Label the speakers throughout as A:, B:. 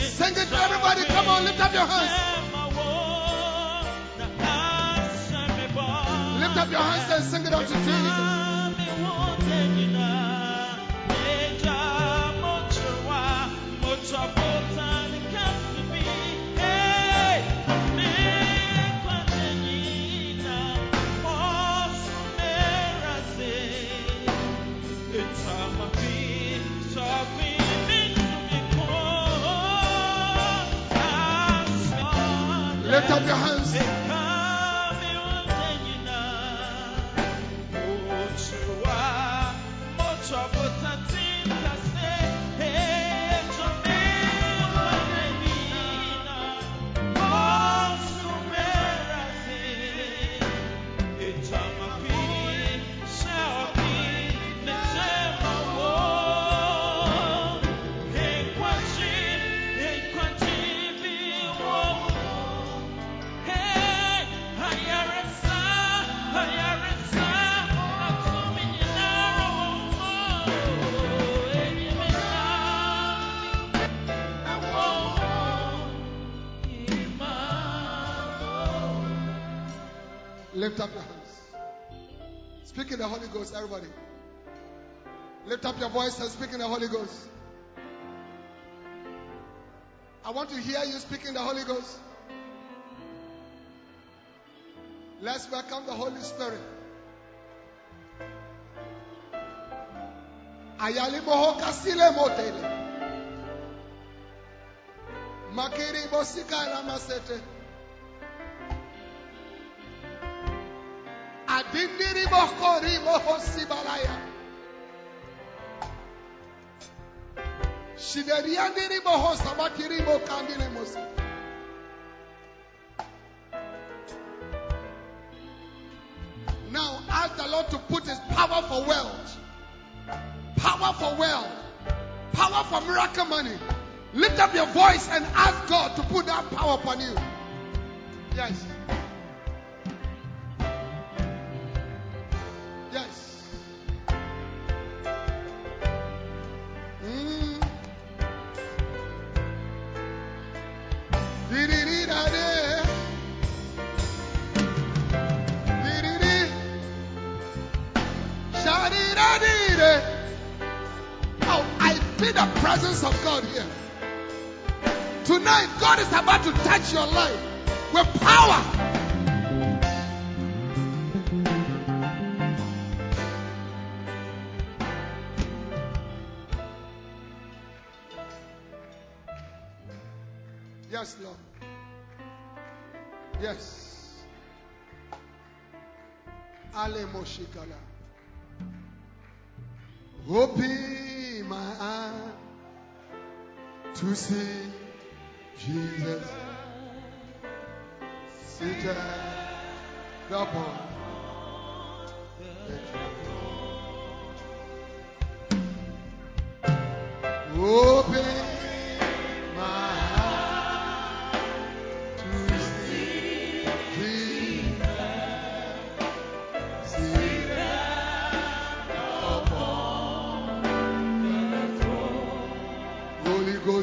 A: Sing it to everybody. Come on, lift up your hands. Lift up your hands and sing it unto Jesus. Lift up your hands. Lift up your hands. Speak in the Holy Ghost, everybody. Lift up your voice and speak in the Holy Ghost. I want to hear you speak in the Holy Ghost. Let's welcome the Holy Spirit. Ayali moho kasile motele. Makiri bosika masete. Now ask the Lord to put his power for wealth. Power for wealth. Power for miracle money. Lift up your voice and ask God to put that power upon you. Yes. Yes. Mm. Oh, I feel the presence of God here. Tonight, God is about to touch your life with power. Yes, Lord. Yes. Ale Moshikala. Open my eye to see Jesus seated upon the throne. Open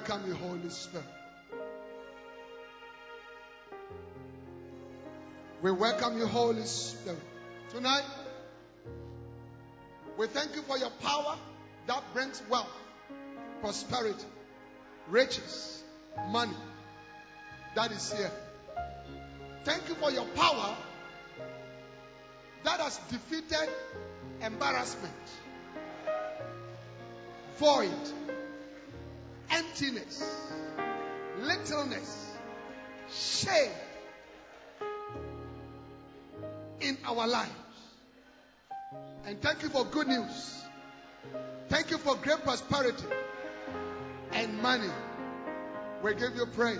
A: welcome you, Holy Spirit. We welcome you, Holy Spirit. Tonight, we thank you for your power that brings wealth, prosperity, riches, money that is here. Thank you for your power that has defeated embarrassment, void, emptiness, littleness, shame in our lives. And thank you for good news. Thank you for great prosperity and money. We give you praise.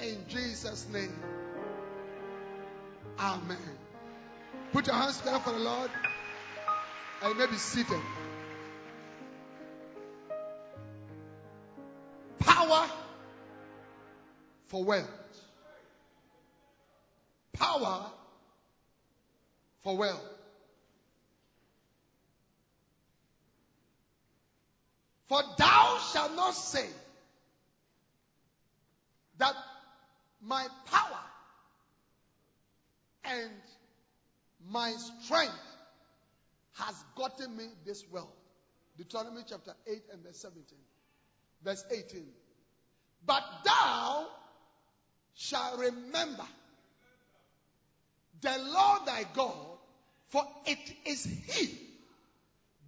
A: In Jesus' name. Amen. Put your hands together for the Lord. And you may be seated. Power for wealth. Power for wealth. For thou shalt not say that my power and my strength has gotten me this wealth. Deuteronomy chapter 8 and verse 17. Verse 18. But thou shalt remember the Lord thy God, for it is he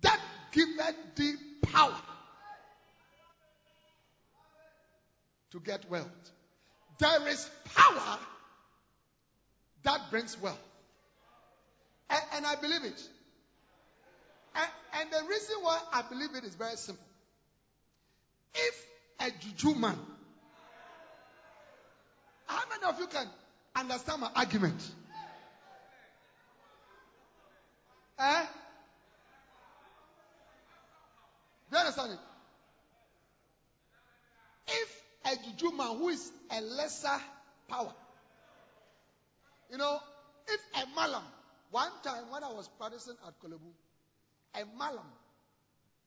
A: that giveth thee power to get wealth. There is power that brings wealth. And, and I believe it. And, and, the reason why I believe it is very simple. If a juju man, many of you can understand my argument? Eh? Do you understand it? If a juju man who is a lesser power, you know, if a malam, one time when I was practicing at Korle Bu, a malam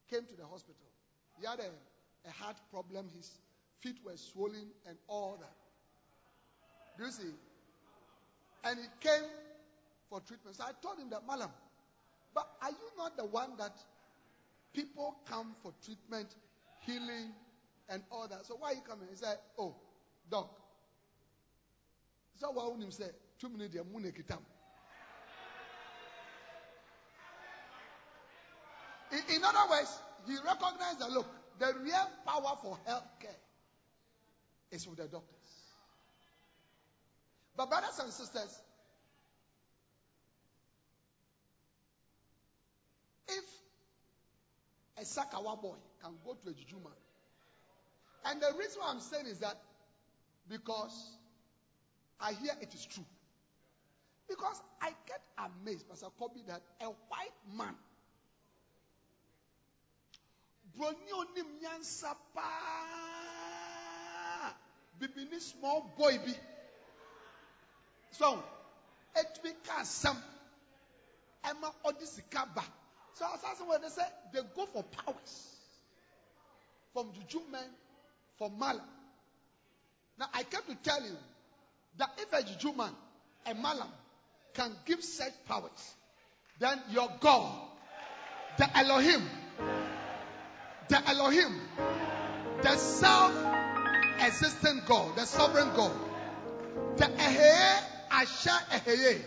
A: came to the hospital. He had a, a heart problem, his feet were swollen and all that. Do you see? And he came for treatment. So I told him that, Malam, but are you not the one that people come for treatment, healing, and all that? So why are you coming? He said, Oh, doc. So why would him say, two minutes, in, in other words, he recognized that look, the real power for healthcare is with the doctors. But brothers and sisters, if a Sakawa boy can go to a Juju man, and the reason why I'm saying is that because I hear it is true. Because I get amazed, Pastor Kobe, that a white man bibini small boy so etumi ka asɛm ɛma ɔde sika ba. So asase where they say they go for powers. From juju men for malam now i came to tell you that if a juju man a malam can give such powers then your god the elohim the Elohim, the self-existent God, the sovereign God, the Ehe Asha Ehe,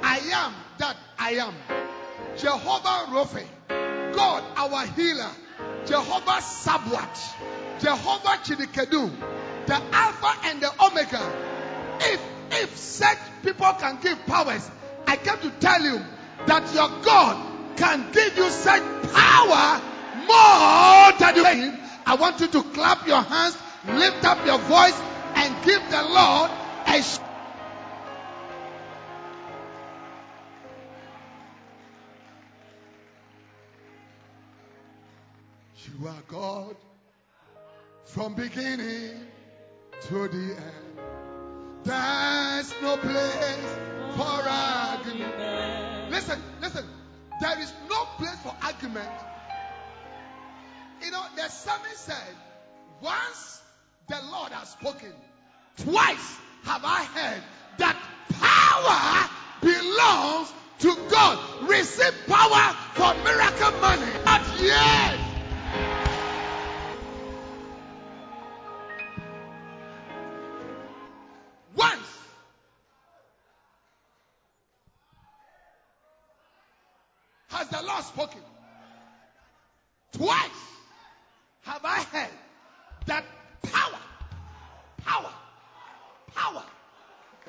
A: I am that I am, Jehovah Rophe, God our healer, Jehovah Sabaoth, Jehovah Tsidkenu, the Alpha and the Omega. If if such people can give powers, I came to tell you that your God can give you such power more than you. I want you to clap your hands, lift up your voice, and give the Lord a. Sh- you are God from beginning to the end. There's no place for argument. Listen, listen. There is no place for argument. You know, the psalmist said, Once the Lord has spoken, twice have I heard that power belongs to God. Receive power for miracle money. Not yet. Lord spoken? Twice have I heard that power, power, power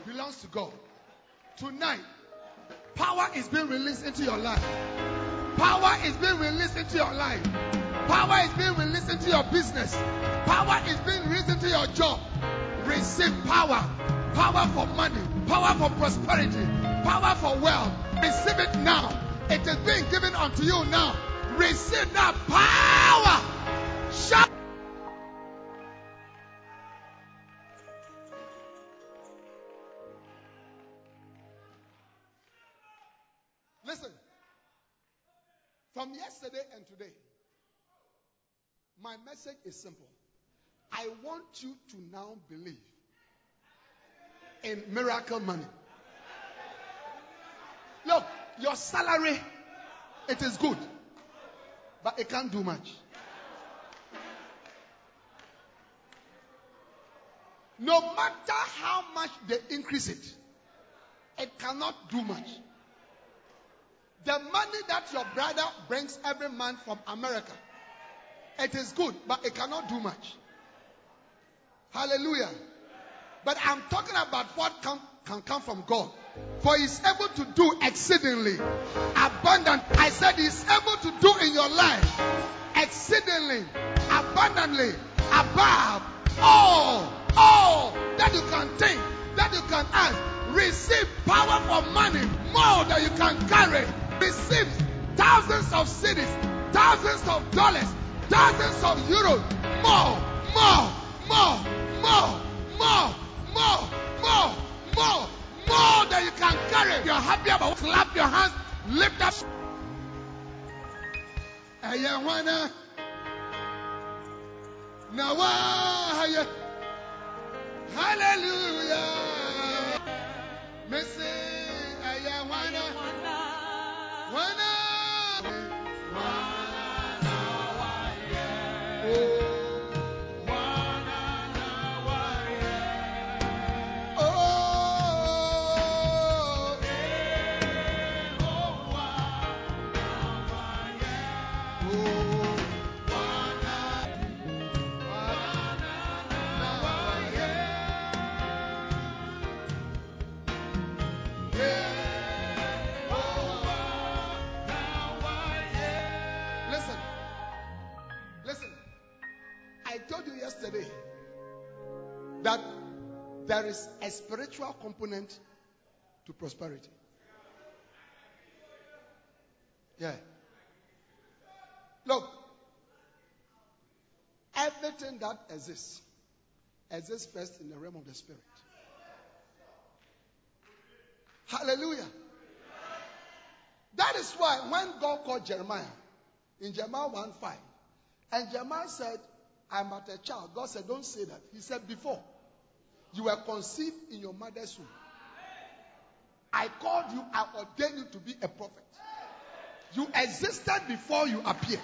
A: belongs to God. Tonight, power is being released into your life. Power is being released into your life. Power is being released into your business. Power is being released into your job. Receive power. Power for money. Power for prosperity. Power for wealth. Receive it now. It is being given unto you now. Receive that power. Shout. Listen. From yesterday and today, my message is simple. I want you to now believe in miracle money. Your salary, it is good, but it can't do much. No matter how much they increase it, it cannot do much. The money that your brother brings every month from America, it is good, but it cannot do much. Hallelujah. But I'm talking about what can, can come from God. For he's able to do exceedingly abundant. I said he's able to do in your life exceedingly abundantly above all, all that you can think, that you can ask. Receive power for money more than you can carry. Receive thousands of cedis, thousands of dollars, thousands of euros. More, more, more, more, more, more, more, more more than you can carry. You're happy about clap your hands, lift up. Ayawana. Nawa. Hallelujah. Missy Ayawana. Wana. That there is a spiritual component to prosperity. Yeah. Look, everything that exists exists first in the realm of the spirit. Hallelujah. That is why when God called Jeremiah in Jeremiah 1 5, and Jeremiah said, I'm but a child, God said, Don't say that. He said, Before you were conceived in your mother's womb, I called you, I ordained you to be a prophet. You existed before you appeared.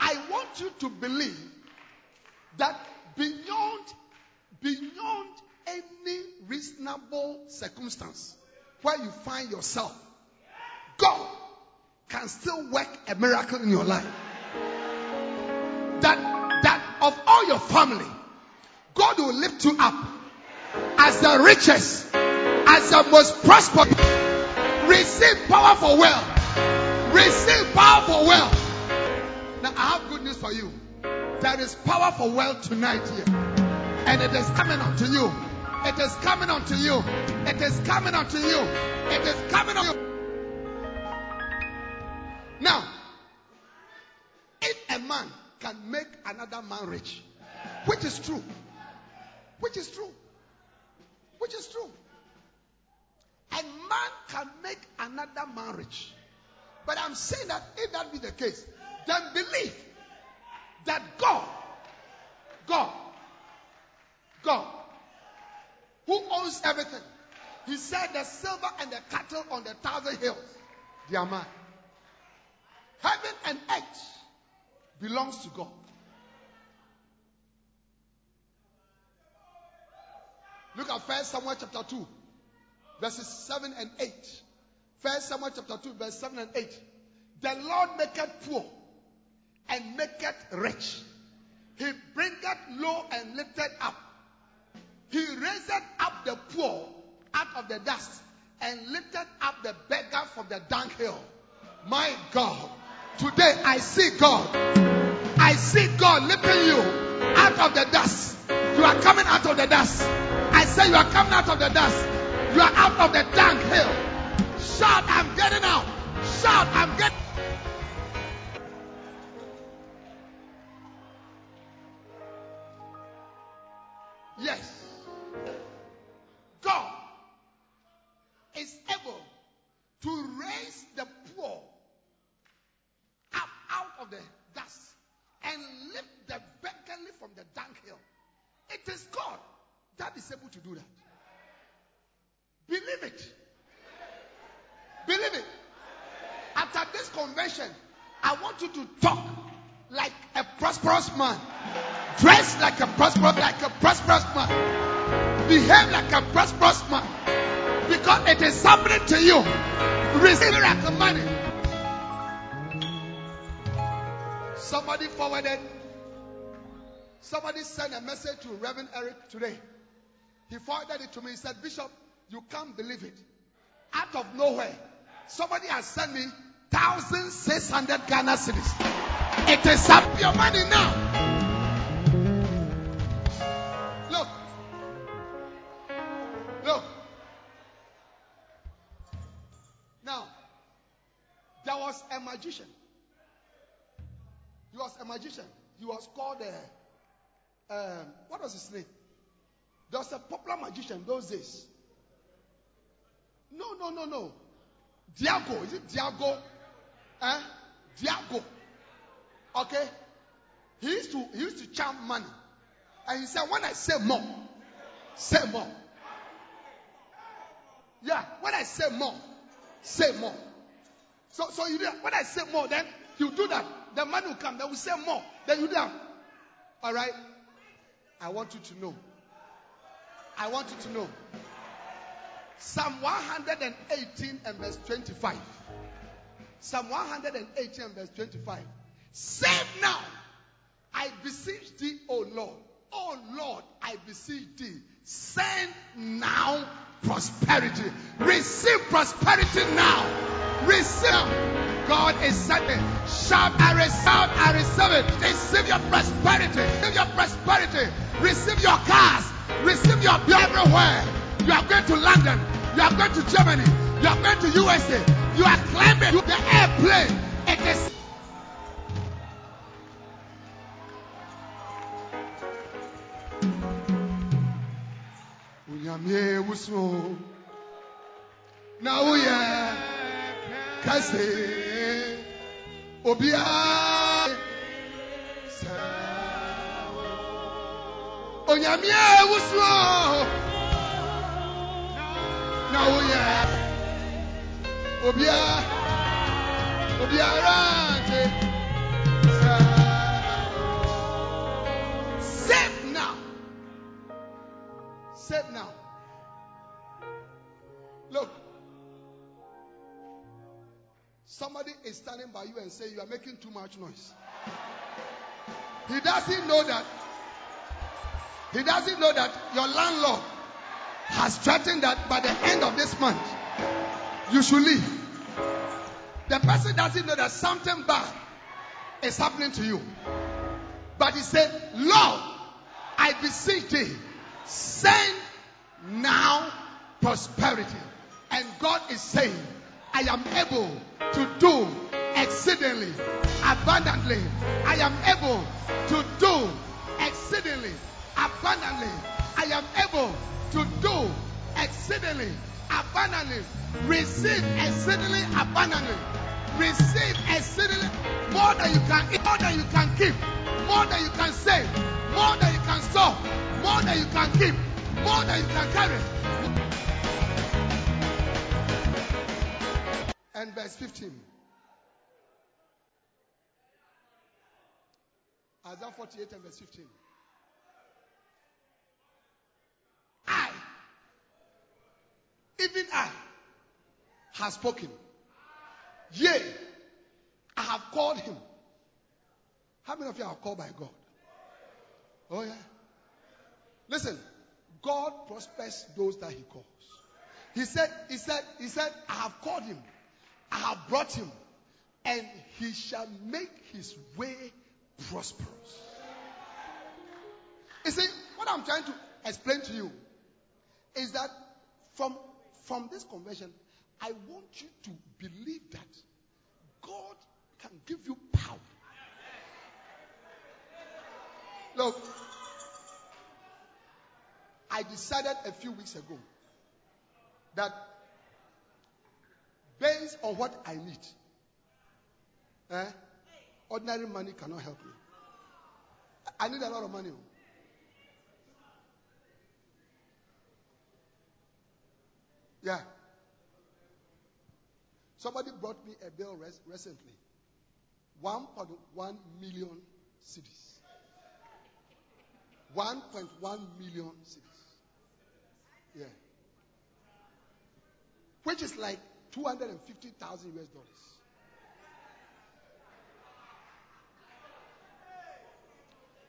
A: I want you to believe that beyond beyond any reasonable circumstance where you find yourself, God can still work a miracle in your life. That that of all your family, God will lift you up as the richest, as the most prosperous. Receive power for wealth. Receive power for wealth. Now I have good news for you. There is power for wealth tonight here. And it is coming unto you. It is coming unto you. It is coming unto you. It is coming unto you. Now, if a man can make another man rich, which is true, which is true, which is true, a man can make another man rich. But I'm saying that if that be the case, then believe that God, God, God, who owns everything, He said the silver and the cattle on the thousand hills, they are mine. Heaven and earth belongs to God. Look at First Samuel chapter 2, verses 7 and 8. First Samuel chapter 2, verse 7 and 8. The Lord maketh poor and maketh rich. He bringeth low and lifted up. He raiseth up the poor out of the dust and lifted up the beggar from the dunghill. My God, today I see God. I see God lifting you out of the dust. You are coming out of the dust. I say you are coming out of the dust. You are out of the dank dunghill. Shout, I'm getting out. Shout, I'm getting sent a message to Reverend Eric today. He forwarded it to me. He said, Bishop, you can't believe it. Out of nowhere, somebody has sent me 1,600 Ghana cedis. It is up your money now. Look. Look. Now, there was a magician. He was a magician. He was called, uh, um, what was his name? There was a popular magician those days. No, no, no, no. Diago. Is it Diago? Eh? Diago. Okay? He used to he used to charm money. And he said, when I say more, say more. Yeah, when I say more, say more. So so you. When I say more, then you do that. The money will come. Then we say more. Then you do that. All right. I want you to know. I want you to know. Psalm 118 and verse 25. Psalm 118 and verse 25. Save now, I beseech thee, O Lord. O Lord, I beseech thee. Send now prosperity. Receive prosperity now. Receive. God is sending. Shout, I receive, I receive it. Receive your prosperity. Receive your prosperity. Receive your cars. Receive your everywhere. You are going to London. You are going to Germany. You are going to USA. You are climbing the airplane. It is. Obia Onyamye wusu. Na Save now. Save now. Look. Somebody is standing by you and say you are making too much noise. He doesn't know that. He doesn't know that your landlord has threatened that by the end of this month you should leave. The person doesn't know that something bad is happening to you. But he said, Lord, I beseech thee, send now prosperity. And God is saying, I am able to do exceedingly, abundantly. I am able to do exceedingly, abundantly. I am able to do exceedingly, abundantly. Receive exceedingly, abundantly. receive exceedingly more than you can eat, more than you can keep, more than you can save, more than you can store, more than you can keep, more than you can carry. And verse 15. Isaiah 48 and verse 15. I, even I, have spoken. Yea, I have called him. How many of you are called by God? Oh, yeah. Listen, God prospers those that he calls. He said, He said, He said, I have called him, I have brought him, and he shall make his way prosperous. You see, what I'm trying to explain to you is that from, from this conversion, I want you to believe that God can give you power. Look, I decided a few weeks ago that based on what I need, eh, ordinary money cannot help me. I need a lot of money. Yeah. Somebody brought me a bill res- recently 1.1 million cedis. 1.1 million cedis. Yeah. Which is like 250,000 US dollars.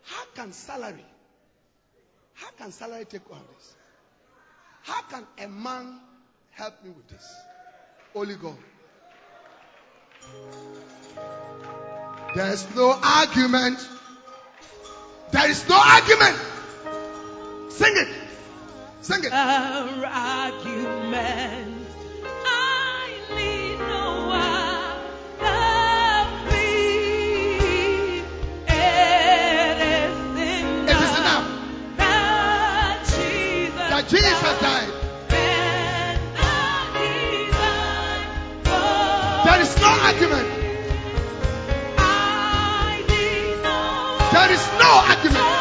A: How can salary, how can salary take all this? How can a man help me with this? Only God. There's no argument. There is no argument. Sing it. Sing it.
B: Our argument. I no
A: argument.
B: I need no
A: There is no argument.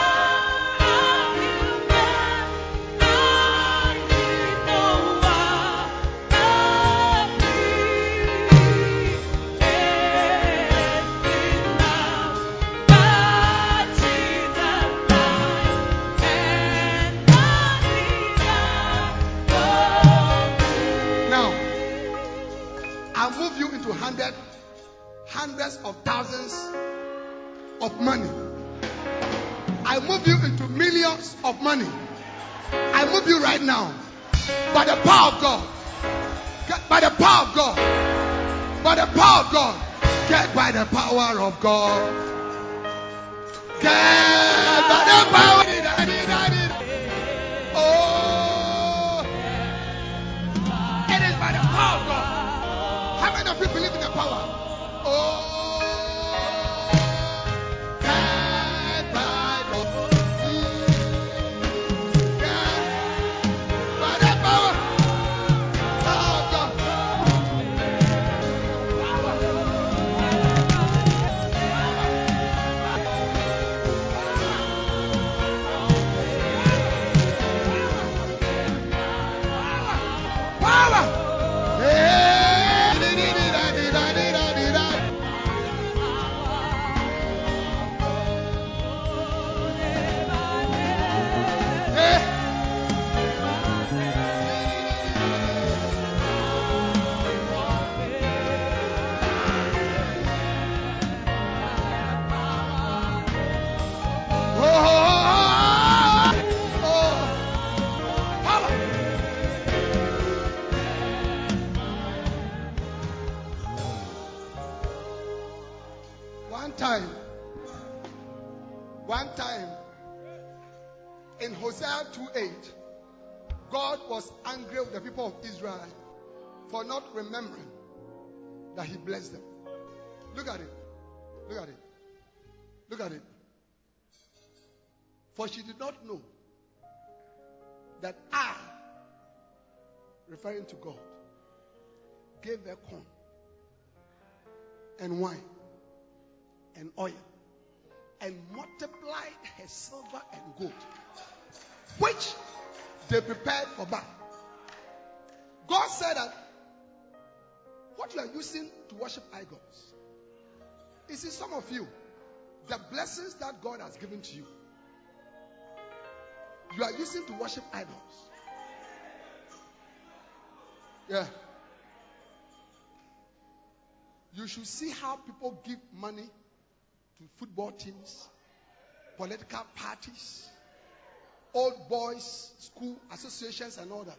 A: Blessed them. Look at it. Look at it. Look at it. For she did not know that I, referring to God, gave her corn and wine and oil and multiplied her silver and gold, which they prepared for Baal. God said that what you are using to worship idols. You see, some of you, the blessings that God has given to you, you are using to worship idols. Yeah. You should see how people give money to football teams, political parties, old boys, school associations, and all that.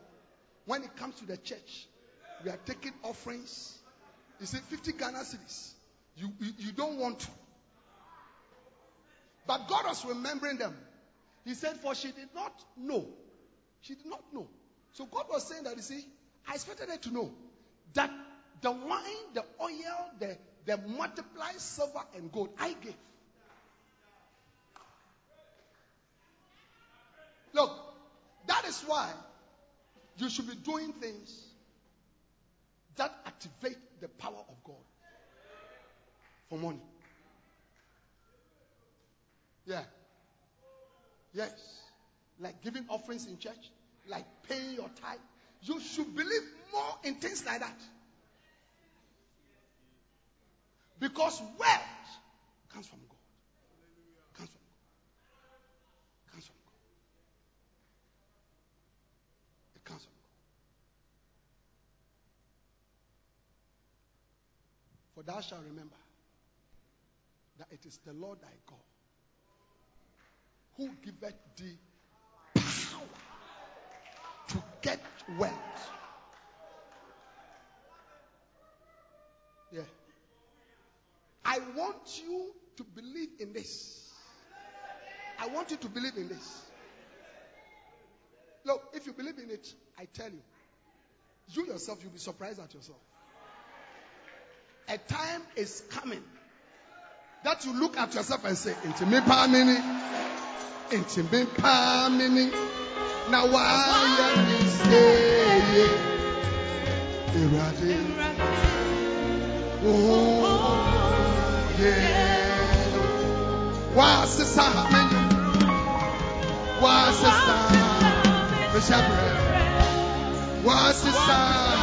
A: When it comes to the church, we are taking offerings. You see, 50 Ghana cedis. You, you, you don't want to. But God was remembering them. He said, For she did not know. She did not know. So God was saying that, you see, I expected her to know that the wine, the oil, the, the multiplied silver and gold I gave. Look, that is why you should be doing things that activate the power of God for money. Yeah. Yes. Like giving offerings in church, like paying your tithe. You should believe more in things like that. Because wealth comes from God. Comes from God. Comes from God. It comes from God. For thou shalt remember that it is the Lord thy God who giveth thee power to get wealth. Yeah. I want you to believe in this. I want you to believe in this. Look, if you believe in it, I tell you, you yourself, you'll be surprised at yourself. A time is coming that you look at yourself and say, Into me, mini, into me, mini. Now, why you say, Oh, yeah. Why, sister, why, sister, why, sister,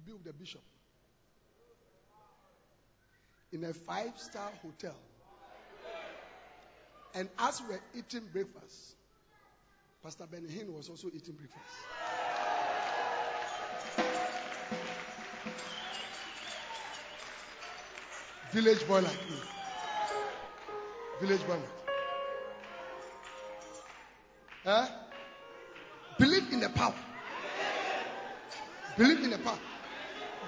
A: to be with the bishop in a five star hotel. And as we were eating breakfast, Pastor Ben Hinn was also eating breakfast. Village boy like me. Village boy like Huh? Believe in the power. Believe in the power.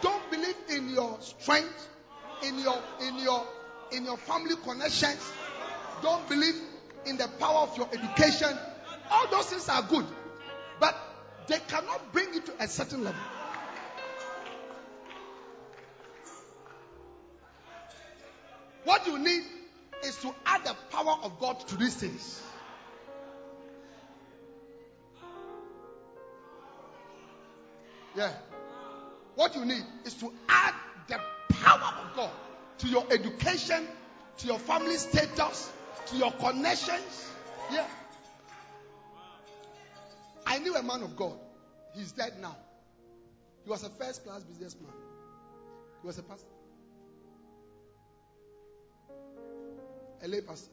A: Don't believe in your strength, in your in your in your family connections. Don't believe in the power of your education. All those things are good, but they cannot bring you to a certain level. What you need is to add the power of God to these things. Yeah. What you need is to add the power of God to your education, to your family status, to your connections. Yeah. I knew a man of God. He's dead now. He was a first class businessman. He was a pastor. A lay pastor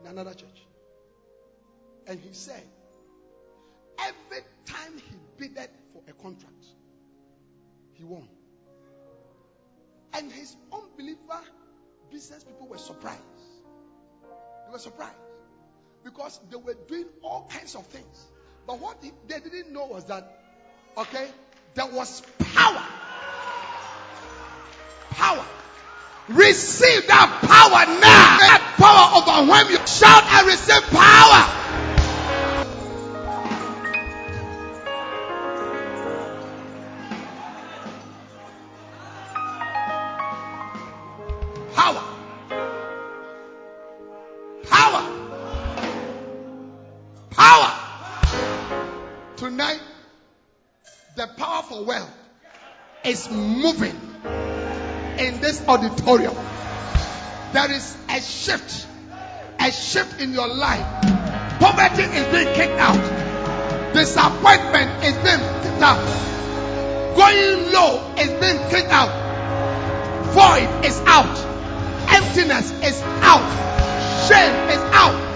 A: in another church. And he said, every time he bidded for a contract, he won. And his unbeliever business people were surprised. They were surprised because they were doing all kinds of things. But what they didn't know was that, okay, there was power Power. Receive that power now. That power overwhelm you. Shout and receive power. Power. Moving in this auditorium. There is a shift, a shift in your life. Poverty is being kicked out. Disappointment is being kicked out. Going low is being kicked out. Void is out. Emptiness is out. Shame is out.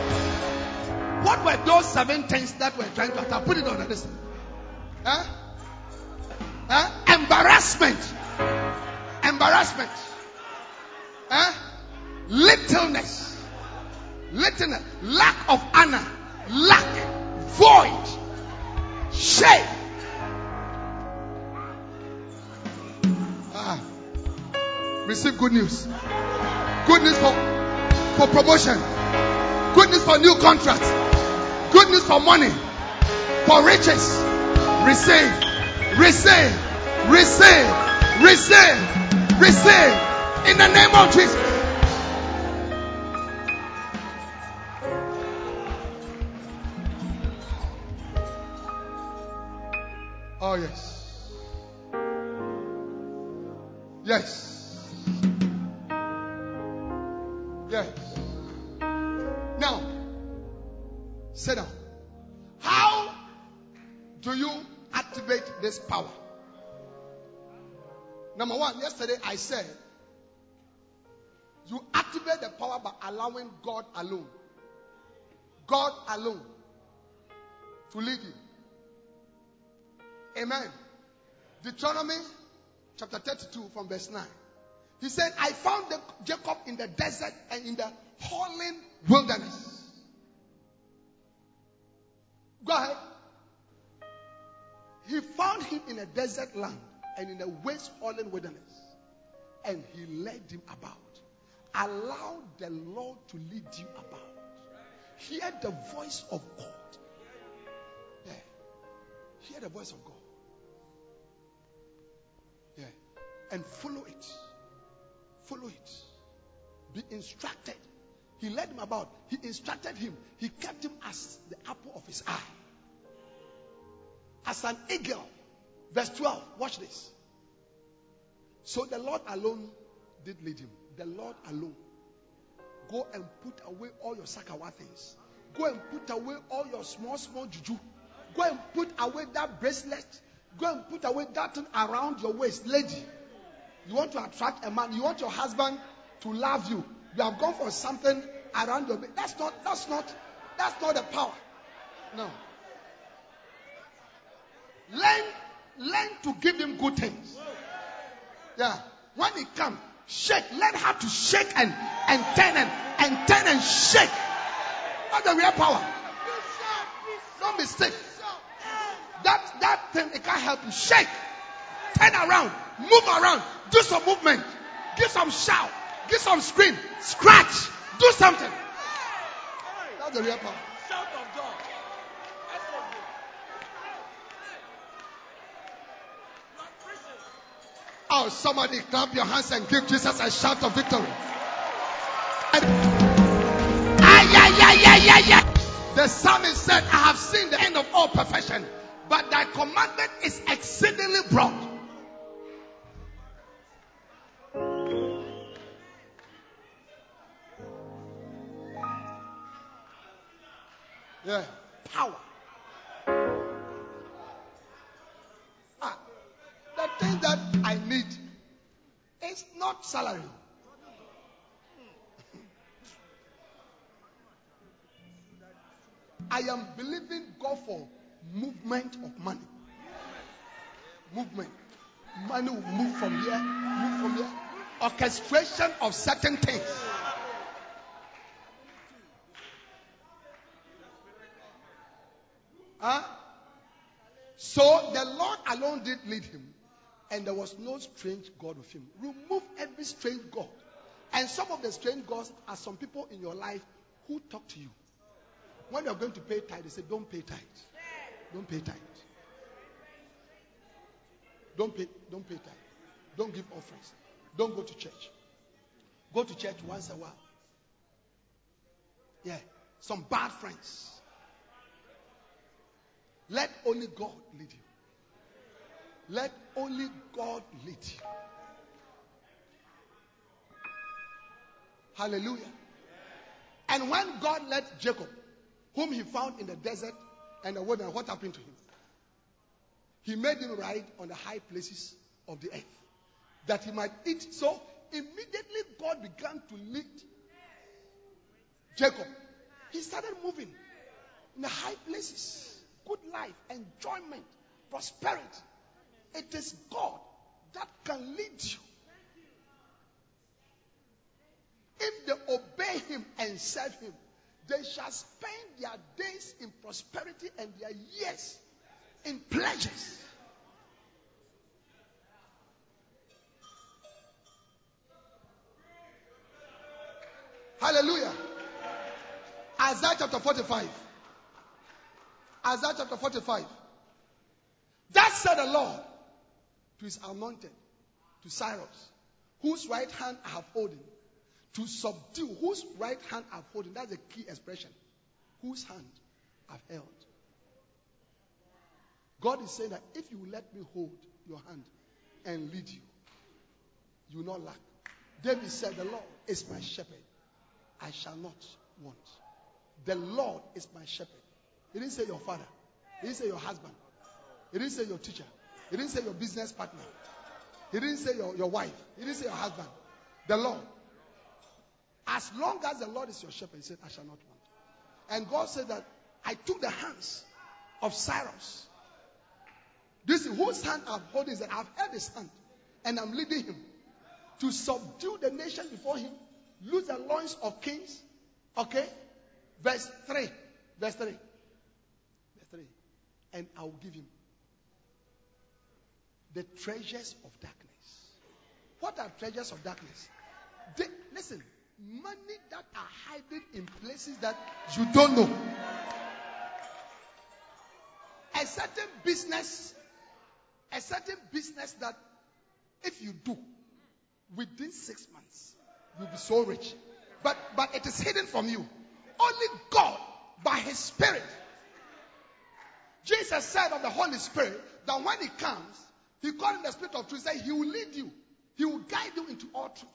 A: What were those seven things that were trying to attack? Put it on this. Huh? Huh? Embarrassment. Embarrassment. Huh? Littleness. Littleness. Lack of honor. Lack. Void. Shame. Ah. Receive good news. Good news for, for promotion. Good news for new contracts. Good news for money. For riches. Receive. Receive. Receive. Receive. Receive. In the name of Jesus. Oh, yes. Yes. Yes. Now, sit down. How do you activate this power? Number one, yesterday I said you activate the power by allowing God alone. God alone to lead you. Amen. Deuteronomy chapter 32 from verse 9. He said, I found Jacob in the desert and in the howling wilderness. Go ahead. He found him in a desert land and in a waste howling wilderness. And he led him about. Allow the Lord to lead you about. Hear the voice of God. Yeah. Hear the voice of God. Yeah. And follow it. Follow it. Be instructed. He led him about. He instructed him. He kept him as the apple of his eye. As an eagle. Verse 12. Watch this. So the Lord alone did lead him. The Lord alone. Go and put away all your sakawa things. Go and put away all your small, small juju. Go and put away that bracelet. Go and put away that thing around your waist, lady. You want to attract a man. You want your husband to love you. You have gone for something around your waist. That's not. That's not. That's not the power. No. Learn. Learn to give him good things. Yeah. When he comes, shake. Learn how to shake and and turn and and turn and shake. That's the real power. Don't mistake. That that thing it can't help you. Shake. Turn around. Move around. Do some movement. Give some shout. Give some scream. Scratch. Do something. That's the real power.
C: Shout of joy.
A: Oh, somebody clap your hands and give Jesus a shout of victory. And- Ay, ay, ay, ay, ay, ay. The psalmist said, I have seen the end of all perfection, but thy commandment is exceedingly broad. Yeah, power. That I need is not salary. I am believing God for movement of money. Movement. Money will move from here, move from here. Orchestration of certain things. Huh? So the Lord alone did lead him. And there was no strange God with him. Remove every strange God. And some of the strange gods are some people in your life who talk to you. When you're going to pay tithe, they say, Don't pay tithe. Don't pay tithe. Don't pay, don't pay tithe. Don't give offerings. Don't go to church. Go to church once a while. Yeah. Some bad friends. Let only God lead you. Let only God lead you. Hallelujah. And when God led Jacob, whom he found in the desert and the wilderness, what happened to him? He made him ride on the high places of the earth that he might eat. So immediately God began to lead Jacob. He started moving in the high places, good life, enjoyment, prosperity. It is God that can lead you. If they obey him and serve him, they shall spend their days in prosperity and their years in pleasures. Hallelujah. Isaiah chapter 45. Isaiah chapter 45. That said the Lord to his anointed, to Cyrus, whose right hand I have holding, to subdue, whose right hand I have holding. That's the key expression. Whose hand I've held. God is saying that if you let me hold your hand and lead you, you will not lack. David said, The Lord is my shepherd. I shall not want. The Lord is my shepherd. He didn't say your father. He didn't say your husband. He didn't say your teacher. He didn't say your business partner. He didn't say your, your wife. He didn't say your husband. The Lord. As long as the Lord is your shepherd, he said, I shall not want. And God said that I took the hands of Cyrus. This is whose hand I'm holding is that I've held his hand and I'm leading him to subdue the nation before him, lose the loins of kings. Okay? Verse 3. Verse 3. Verse 3. And I will give him the treasures of darkness. What are treasures of darkness? They, listen, money that are hiding in places that you don't know. A certain business, a certain business that if you do within six months, you'll be so rich. But but it is hidden from you. Only God, by His Spirit. Jesus said of the Holy Spirit that when He comes, He called him the Spirit of Truth. Say He will lead you. He will guide you into all truth.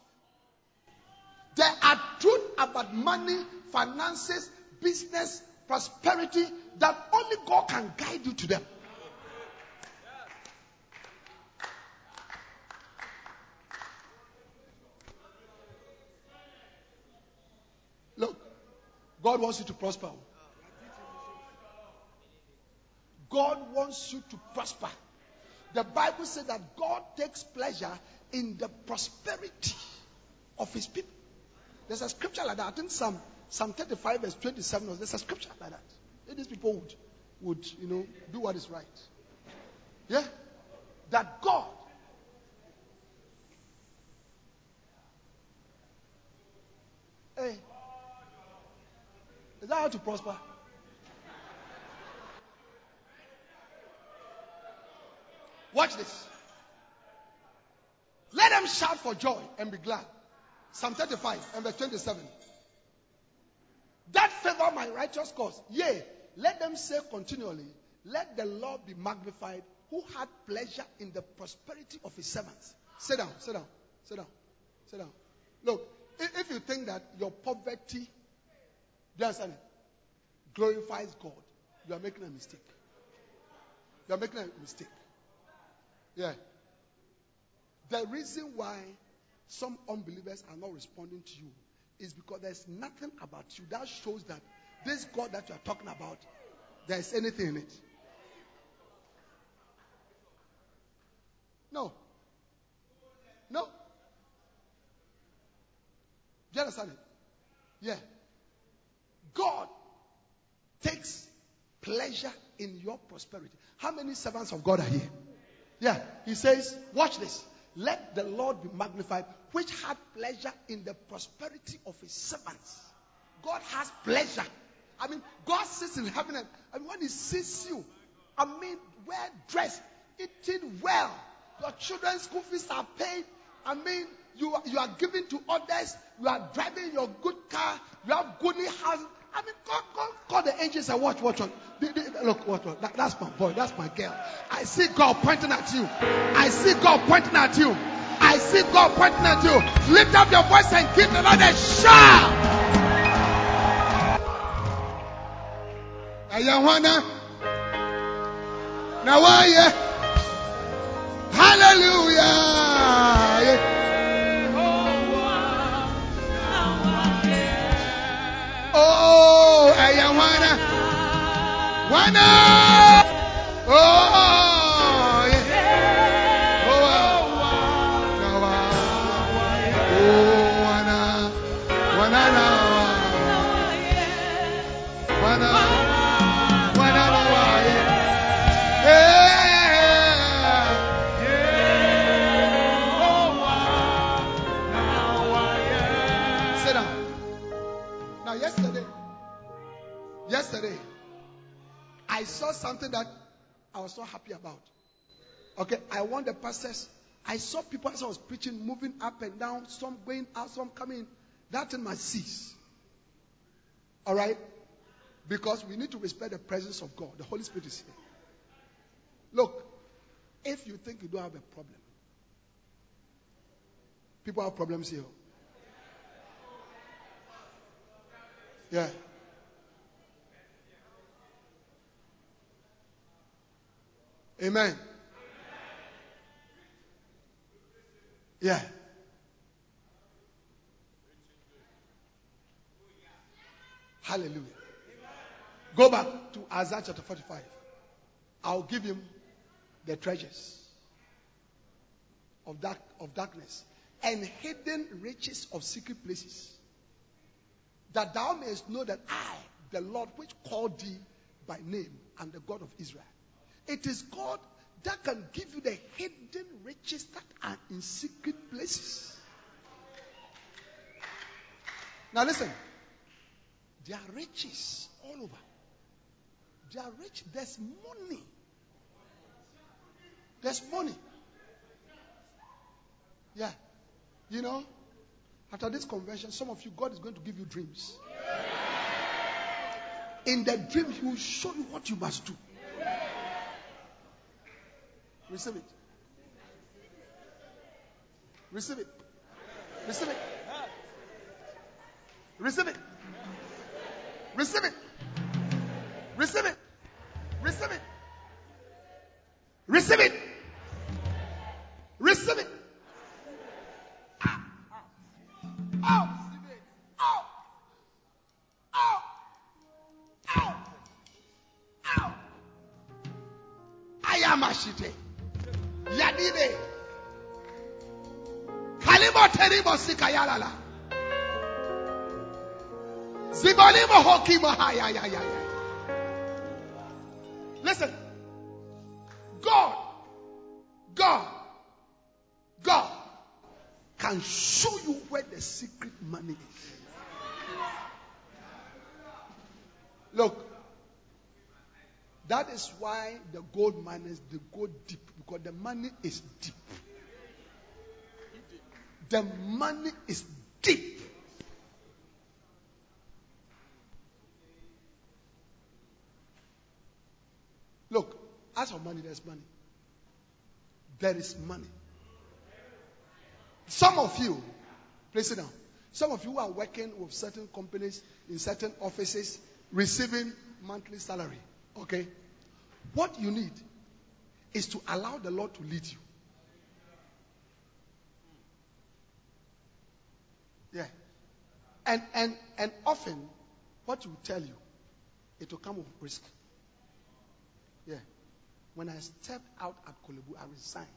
A: There are truth about money, finances, business, prosperity that only God can guide you to them. Look, God wants you to prosper. God wants you to prosper. The Bible says that God takes pleasure in the prosperity of his people. There's a scripture like that. I think Psalm, Psalm 35, verse 27, there's a scripture like that. These people would, would, you know, do what is right. Yeah? That God Hey. Is that how to prosper? Watch this. Let them shout for joy and be glad. Psalm 35 and verse 27. That favor my righteous cause. Yea, let them say continually, Let the Lord be magnified, who had pleasure in the prosperity of his servants. Sit down, sit down, sit down, sit down. Look, if, you think that your poverty, do you? Glorifies God, you are making a mistake. You are making a mistake. Yeah. The reason why some unbelievers are not responding to you is because there's nothing about you that shows that this God that you are talking about, there's anything in it. No. No. Do you understand it? Yeah. God takes pleasure in your prosperity. How many servants of God are here? Yeah, he says, watch this. Let the Lord be magnified, which had pleasure in the prosperity of his servants. God has pleasure. I mean, God sits in heaven and, and when he sees you, I mean, well dressed, eating well, your children's school fees are paid. I mean, you you are giving to others, you are driving your good car, you have good house. I mean, God, God, call the angels and watch, watch, watch. Look, watch, watch. That- that's my boy, that's my girl. I see God pointing at you. I see God pointing at you. I see God pointing at you. Lift up your voice and give the Lord a shout. Ayawana. Now why? Hallelujah. One. Oh. The pastors. I saw people as I was preaching moving up and down, some going out, some coming. That thing must cease. All right? Because we need to respect the presence of God. The Holy Spirit is here. Look, if you think you don't have a problem, people have problems here. Yeah. Amen. Yeah. Hallelujah. Go back to Isaiah chapter 45. I'll give him the treasures of dark of darkness and hidden riches of secret places. That thou mayest know that I, the Lord, which called thee by name, am the God of Israel. It is God that can give you the hidden riches that are in secret places. Now listen. There are riches all over. There are rich. There's money. There's money. Yeah. You know, after this convention, some of you, God is going to give you dreams. In the dream, He will show you what you must do. Receive it. Receive it. Receive it. Receive it. Receive it. Receive it. Receive it. Receive it. Sikayalala. Listen. God, God, God can show you where the secret money is. Look, that is why the gold miners they go deep because the money is deep. The money is deep. Look, as for money, there's money. There is money. Some of you, please sit down. Some of you are working with certain companies in certain offices, receiving monthly salary. Okay? What you need is to allow the Lord to lead you. Yeah. And and and often what will tell you, it will come with risk. Yeah. When I stepped out at Korle Bu, I resigned.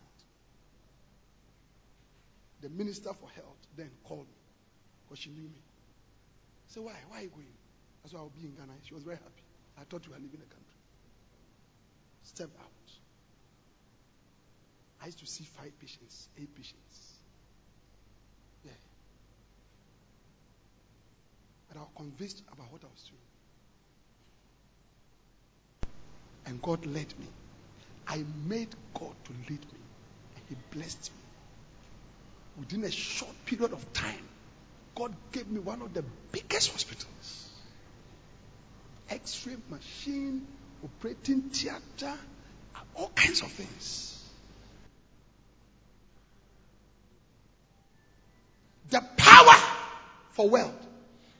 A: The minister for health then called me because she knew me. Said, Why? Why are you going? That's why I'll be in Ghana. She was very happy. I thought you were leaving the country. Step out. I used to see five patients, eight patients. But I was convinced about what I was doing. And God led me. I made God to lead me. And He blessed me. Within a short period of time, God gave me one of the biggest hospitals. X-ray machine, operating theater, all kinds of things. The power for wealth.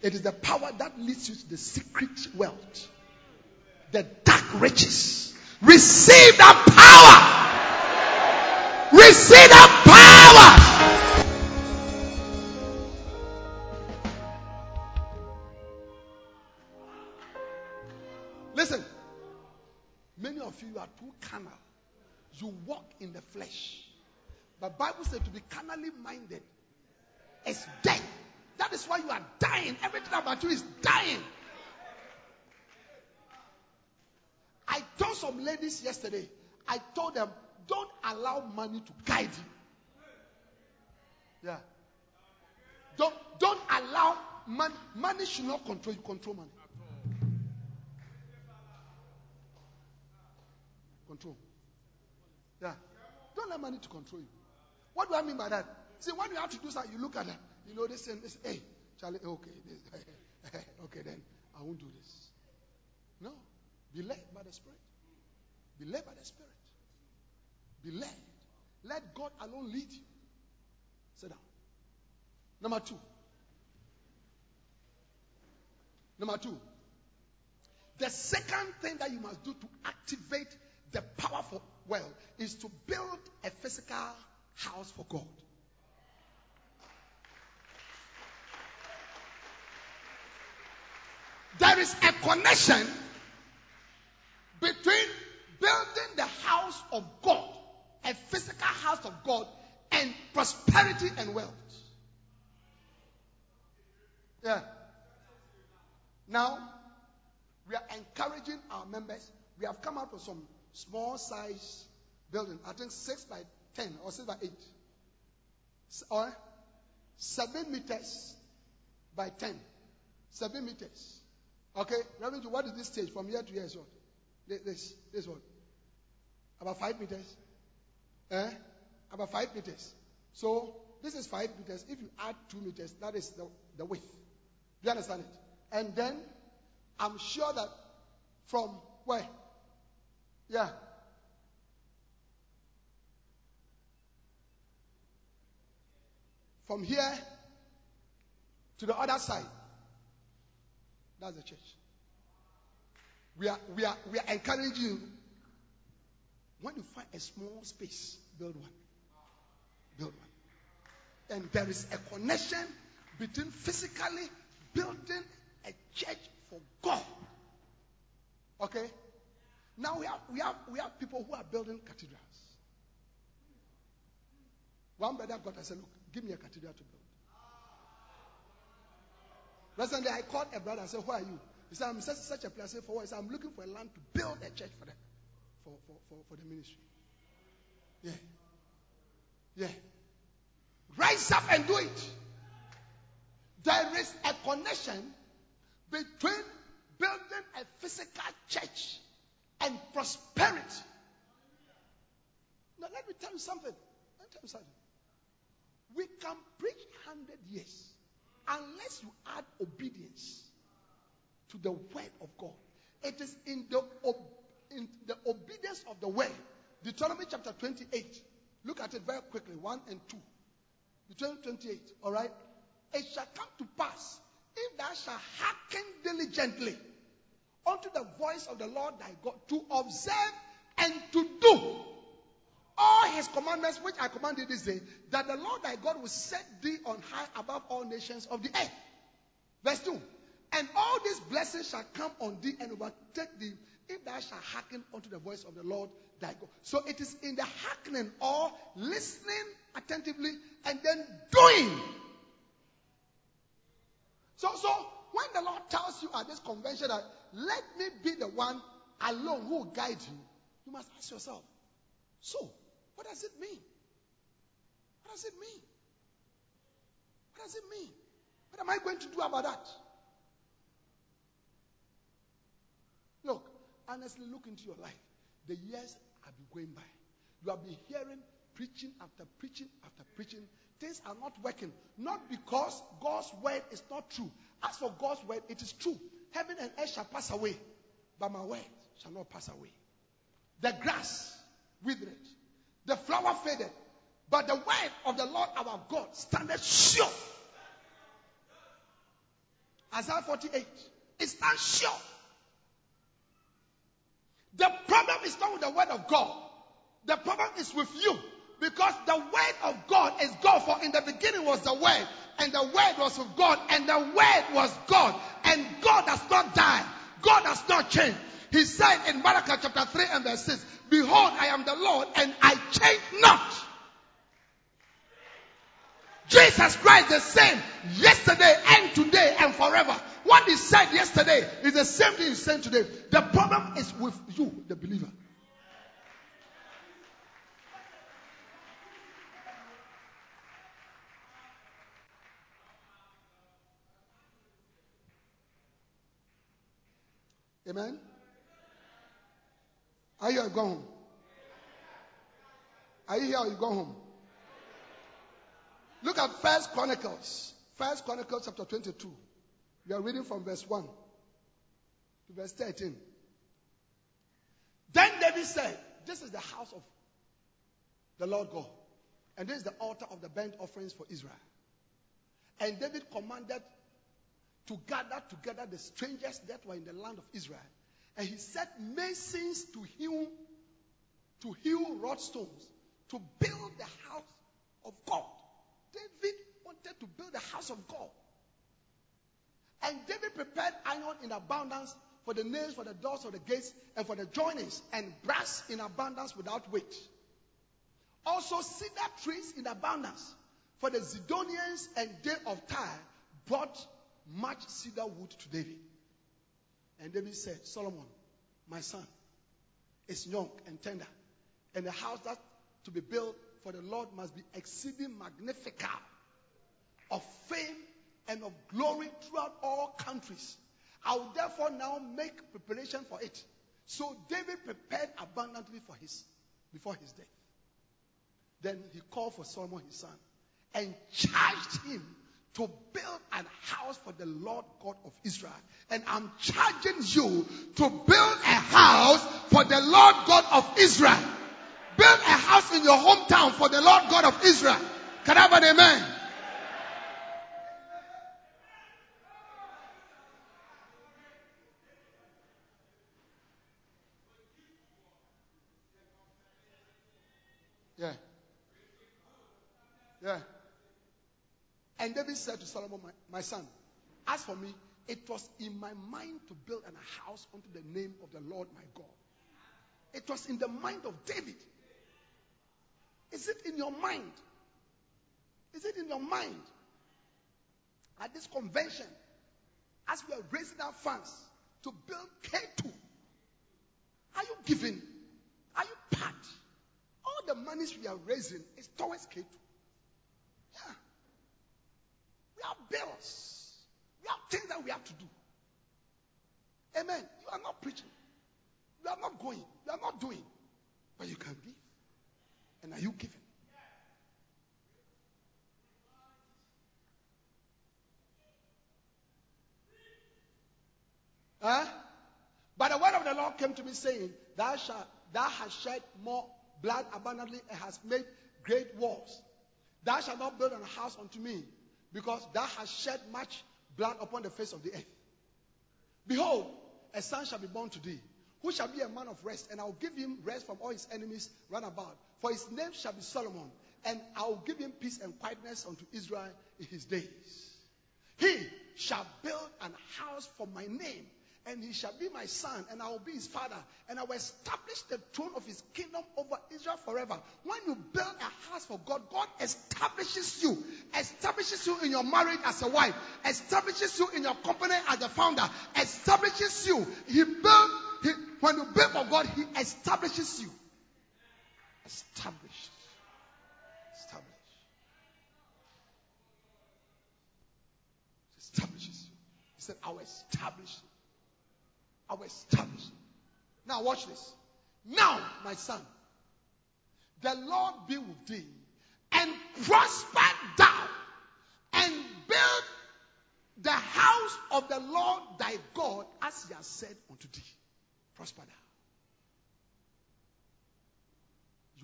A: It is the power that leads you to the secret wealth. The dark riches. Receive that power. Receive that power. Listen. Many of you are too carnal. You walk in the flesh. But Bible says to be carnally minded is death. That is why you are dying. Everything about you is dying. I told some ladies yesterday, I told them, don't allow money to guide you. Yeah. Don't don't allow money. Money should not control you. Control money. Control. Yeah. Don't let money to control you. What do I mean by that? See, when you have to do something, you look at that. You know this and this. Hey, Charlie. Okay, this, okay, then I won't do this. No. Be led by the Spirit. Be led by the Spirit. Be led. Let God alone lead you. Sit down. Number two. Number two. The second thing that you must do to activate the powerful well is to build a physical house for God. There is a connection between building the house of God, a physical house of God, and prosperity and wealth. Yeah. Now, we are encouraging our members. We have come out with some small size building. I think 6 by 10 or 6 by 8. Or 7 meters by 10. 7 meters. Okay, Reverend, what is this stage from here to here? What? This, this, one. About 5 meters. Eh? About 5 meters. So, this is 5 meters. If you add 2 meters, that is the, the width. Do you understand it? And then, I'm sure that from where? Yeah. From here to the other side. That's the church. We are, we are, we are encouraging you. When you find a small space, build one. Build one. And there is a connection between physically building a church for God. Okay? Now we have, we have, we have people who are building cathedrals. One brother got, I said, look, give me a cathedral to build. Recently, I called a brother and said, who are you? He said, I'm such, such a place. For what? He said, I'm looking for a land to build a church for them, for, for, for, for the ministry. Yeah. Yeah. Rise up and do it. There is a connection between building a physical church and prosperity. Now, let me tell you something. Let me tell you something. We can preach 100 years unless you add obedience to the word of God. It is in the, ob- in the obedience of the word. Deuteronomy chapter 28. Look at it very quickly. 1 and 2. Deuteronomy 28. All right? It shall come to pass if thou shalt hearken diligently unto the voice of the Lord thy God to observe and to do all his commandments which I commanded this day, that the Lord thy God will set thee on high above all nations of the earth. Verse 2. And all these blessings shall come on thee and overtake thee if thou shalt hearken unto the voice of the Lord thy God. So it is in the hearkening or listening attentively and then doing. So, so when the Lord tells you at this convention that let me be the one alone who will guide you, you must ask yourself, so What does it mean? What does it mean? What does it mean? What am I going to do about that? Look, honestly, look into your life. The years have been going by. You have been hearing preaching after preaching after preaching. Things are not working. Not because God's word is not true. As for God's word, it is true. Heaven and earth shall pass away, but my word shall not pass away. The grass withered, the flower faded, but the word of the Lord our God standeth sure. Isaiah 48. It stands sure. The problem is not with the word of God. The problem is with you. Because the word of God is God. For in the beginning was the word. And the word was with God. And the word was God. And God does not die. God does not change. He said in Malachi chapter 3 and verse 6, Behold, I am the Lord and I change not. Jesus Christ the same yesterday and today and forever. What he said yesterday is the same thing he's saying today. The problem is with you, the believer. Amen. Are you going home? Are you here or you go home? Look at First Chronicles. First Chronicles chapter 22. We are reading from verse 1 to verse 13. Then David said, This is the house of the Lord God, and this is the altar of the burnt offerings for Israel. And David commanded to gather together the strangers that were in the land of Israel. And he set masons to hew, to hew wrought stones to build the house of God. David wanted to build the house of God. And David prepared iron in abundance for the nails, for the doors of the gates, and for the joinings, and brass in abundance without weight. Also, cedar trees in abundance. For the Zidonians and they of Tyre brought much cedar wood to David. And David said, Solomon, my son, is young and tender, and the house that to be built for the Lord must be exceeding magnificent, of fame and of glory throughout all countries. I will therefore now make preparation for it. So David prepared abundantly for his before his death. Then he called for Solomon his son and charged him to build an house for the Lord God of Israel. And I'm charging you to build a house for the Lord God of Israel. Build a house in your hometown for the Lord God of Israel. Can I have an amen? Yeah. Yeah. And David said to Solomon, my, my son, as for me, it was in my mind to build an house unto the name of the Lord my God. It was in the mind of David. Is it in your mind? Is it in your mind? At this convention, as we are raising our funds to build K2, are you giving? Are you part? All the monies we are raising is towards K2. We have bills. We have things that we have to do. Amen. You are not preaching. You are not going. You are not doing. But you can give. And are you giving? Huh? But the word of the Lord came to me saying, Thou shalt thou hast shed more blood abundantly and hast made great wars. Thou shalt not build a house unto me, because thou hast shed much blood upon the face of the earth. Behold, a son shall be born to thee, who shall be a man of rest, and I will give him rest from all his enemies round about. For his name shall be Solomon, and I will give him peace and quietness unto Israel in his days. He shall build an house for my name, and he shall be my son, and I will be his father, and I will establish the throne of his kingdom over Israel forever. When you build a house for God, God establishes you, establishes you in your marriage as a wife, establishes you in your company as a founder, establishes you. He built, he, when you build for God, he establishes you. Established. Established. Establishes you. He said, I will establish you. I will establish. Now watch this. Now, my son, the Lord be with thee and prosper thou and build the house of the Lord thy God as he has said unto thee. Prosper thou.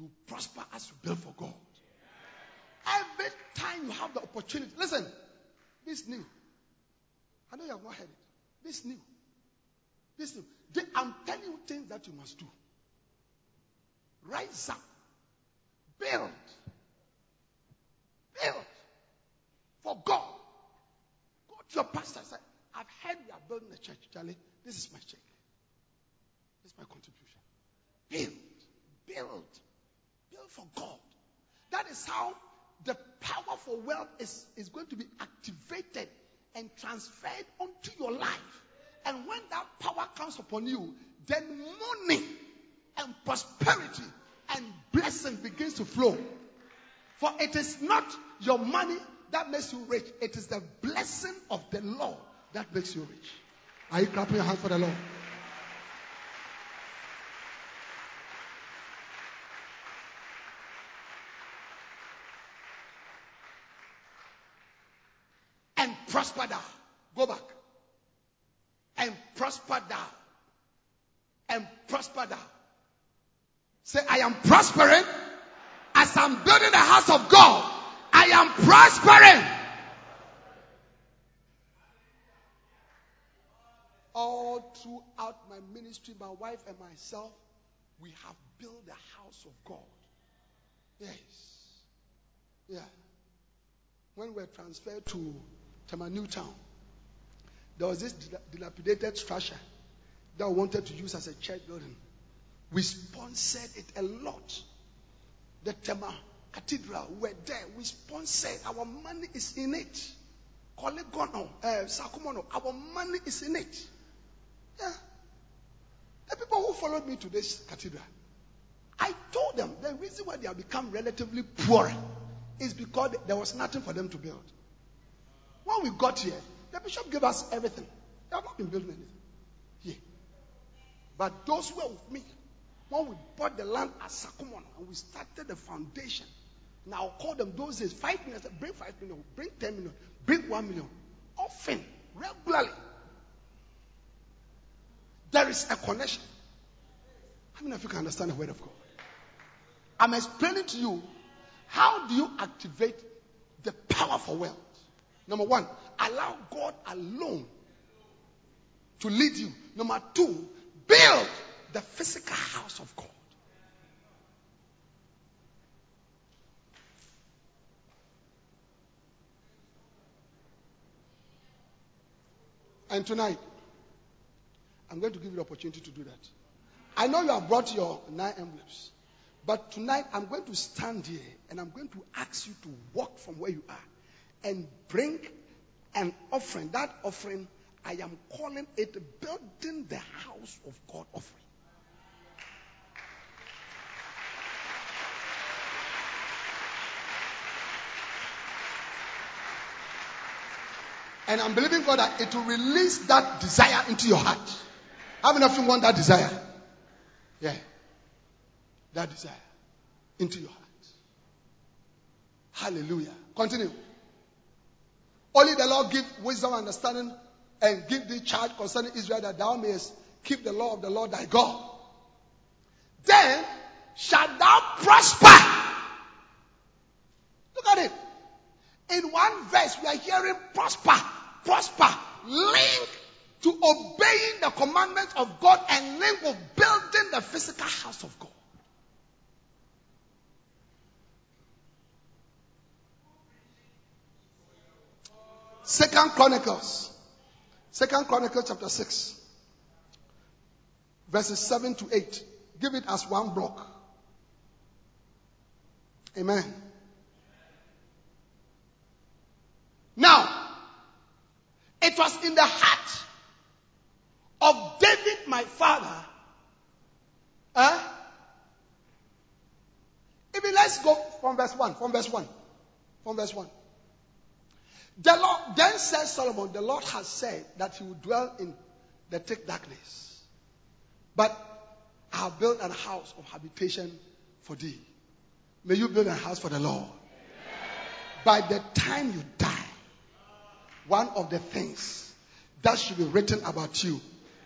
A: You prosper as you build for God. Every time you have the opportunity, listen, this new. I know you have not heard it. This new. New. They, I'm telling you things that you must do. Rise up. Build. Build. For God. Go to your pastor and say, I've heard you are building a church. Charlie, this is my check. This is my contribution. Build. Build. Build for God. That is how the power for wealth is, is going to be activated and transferred onto your life. And when that power comes upon you, then money and prosperity and blessing begins to flow. For it is not your money that makes you rich, it is the blessing of the Lord that makes you rich. Are you clapping your hands for the Lord? And prosper thou. Go back. And prosper thou. And prosper thou. Say, I am prospering as I'm building the house of God. I am prospering. All throughout my ministry, my wife and myself, we have built the house of God. Yes. Yeah. When we were transferred to Tema Newtown, there was this dilapidated structure that we wanted to use as a church building. We sponsored it a lot. The Tema Cathedral, we were there. We sponsored. Our money is in it. Korle Gonno, uh, Sakumono, our money is in it. Yeah. The people who followed me to this cathedral, I told them the reason why they have become relatively poor is because there was nothing for them to build. When we got here, the bishop gave us everything. They have not been building anything Yeah. But those who were with me, when we bought the land at Sakumono and we started the foundation, now I'll call them those days five. I bring five million, bring ten million, bring one million. Often, regularly. There is a connection. How many of you can understand the word of God? I'm explaining to you how do you activate the power for wealth. Number one, allow God alone to lead you. Number two, build the physical house of God. And tonight, I'm going to give you the opportunity to do that. I know you have brought your nine envelopes, but tonight I'm going to stand here and I'm going to ask you to walk from where you are and bring an offering. That offering, I am calling it building the house of God offering. And I'm believing God that it will release that desire into your heart. How many of you want that desire? Yeah. That desire into your heart. Hallelujah. Continue. Only the Lord give wisdom, and understanding, and give thee charge concerning Israel that thou mayest keep the law of the Lord thy God. Then shalt thou prosper. Look at it. In one verse, we are hearing prosper, prosper, link to obeying the commandments of God and link with building the physical house of God. Second Chronicles. Second Chronicles chapter 6. Verses 7 to 8. Give it as one block. Amen. Now, it was in the heart of David, my father, eh? even Let's go from verse 1. From verse 1. From verse 1. The Lord then said Solomon, the Lord has said that he will dwell in the thick darkness. But I have built an house of habitation for thee. May you build a house for the Lord. By the time you die, one of the things that should be written about you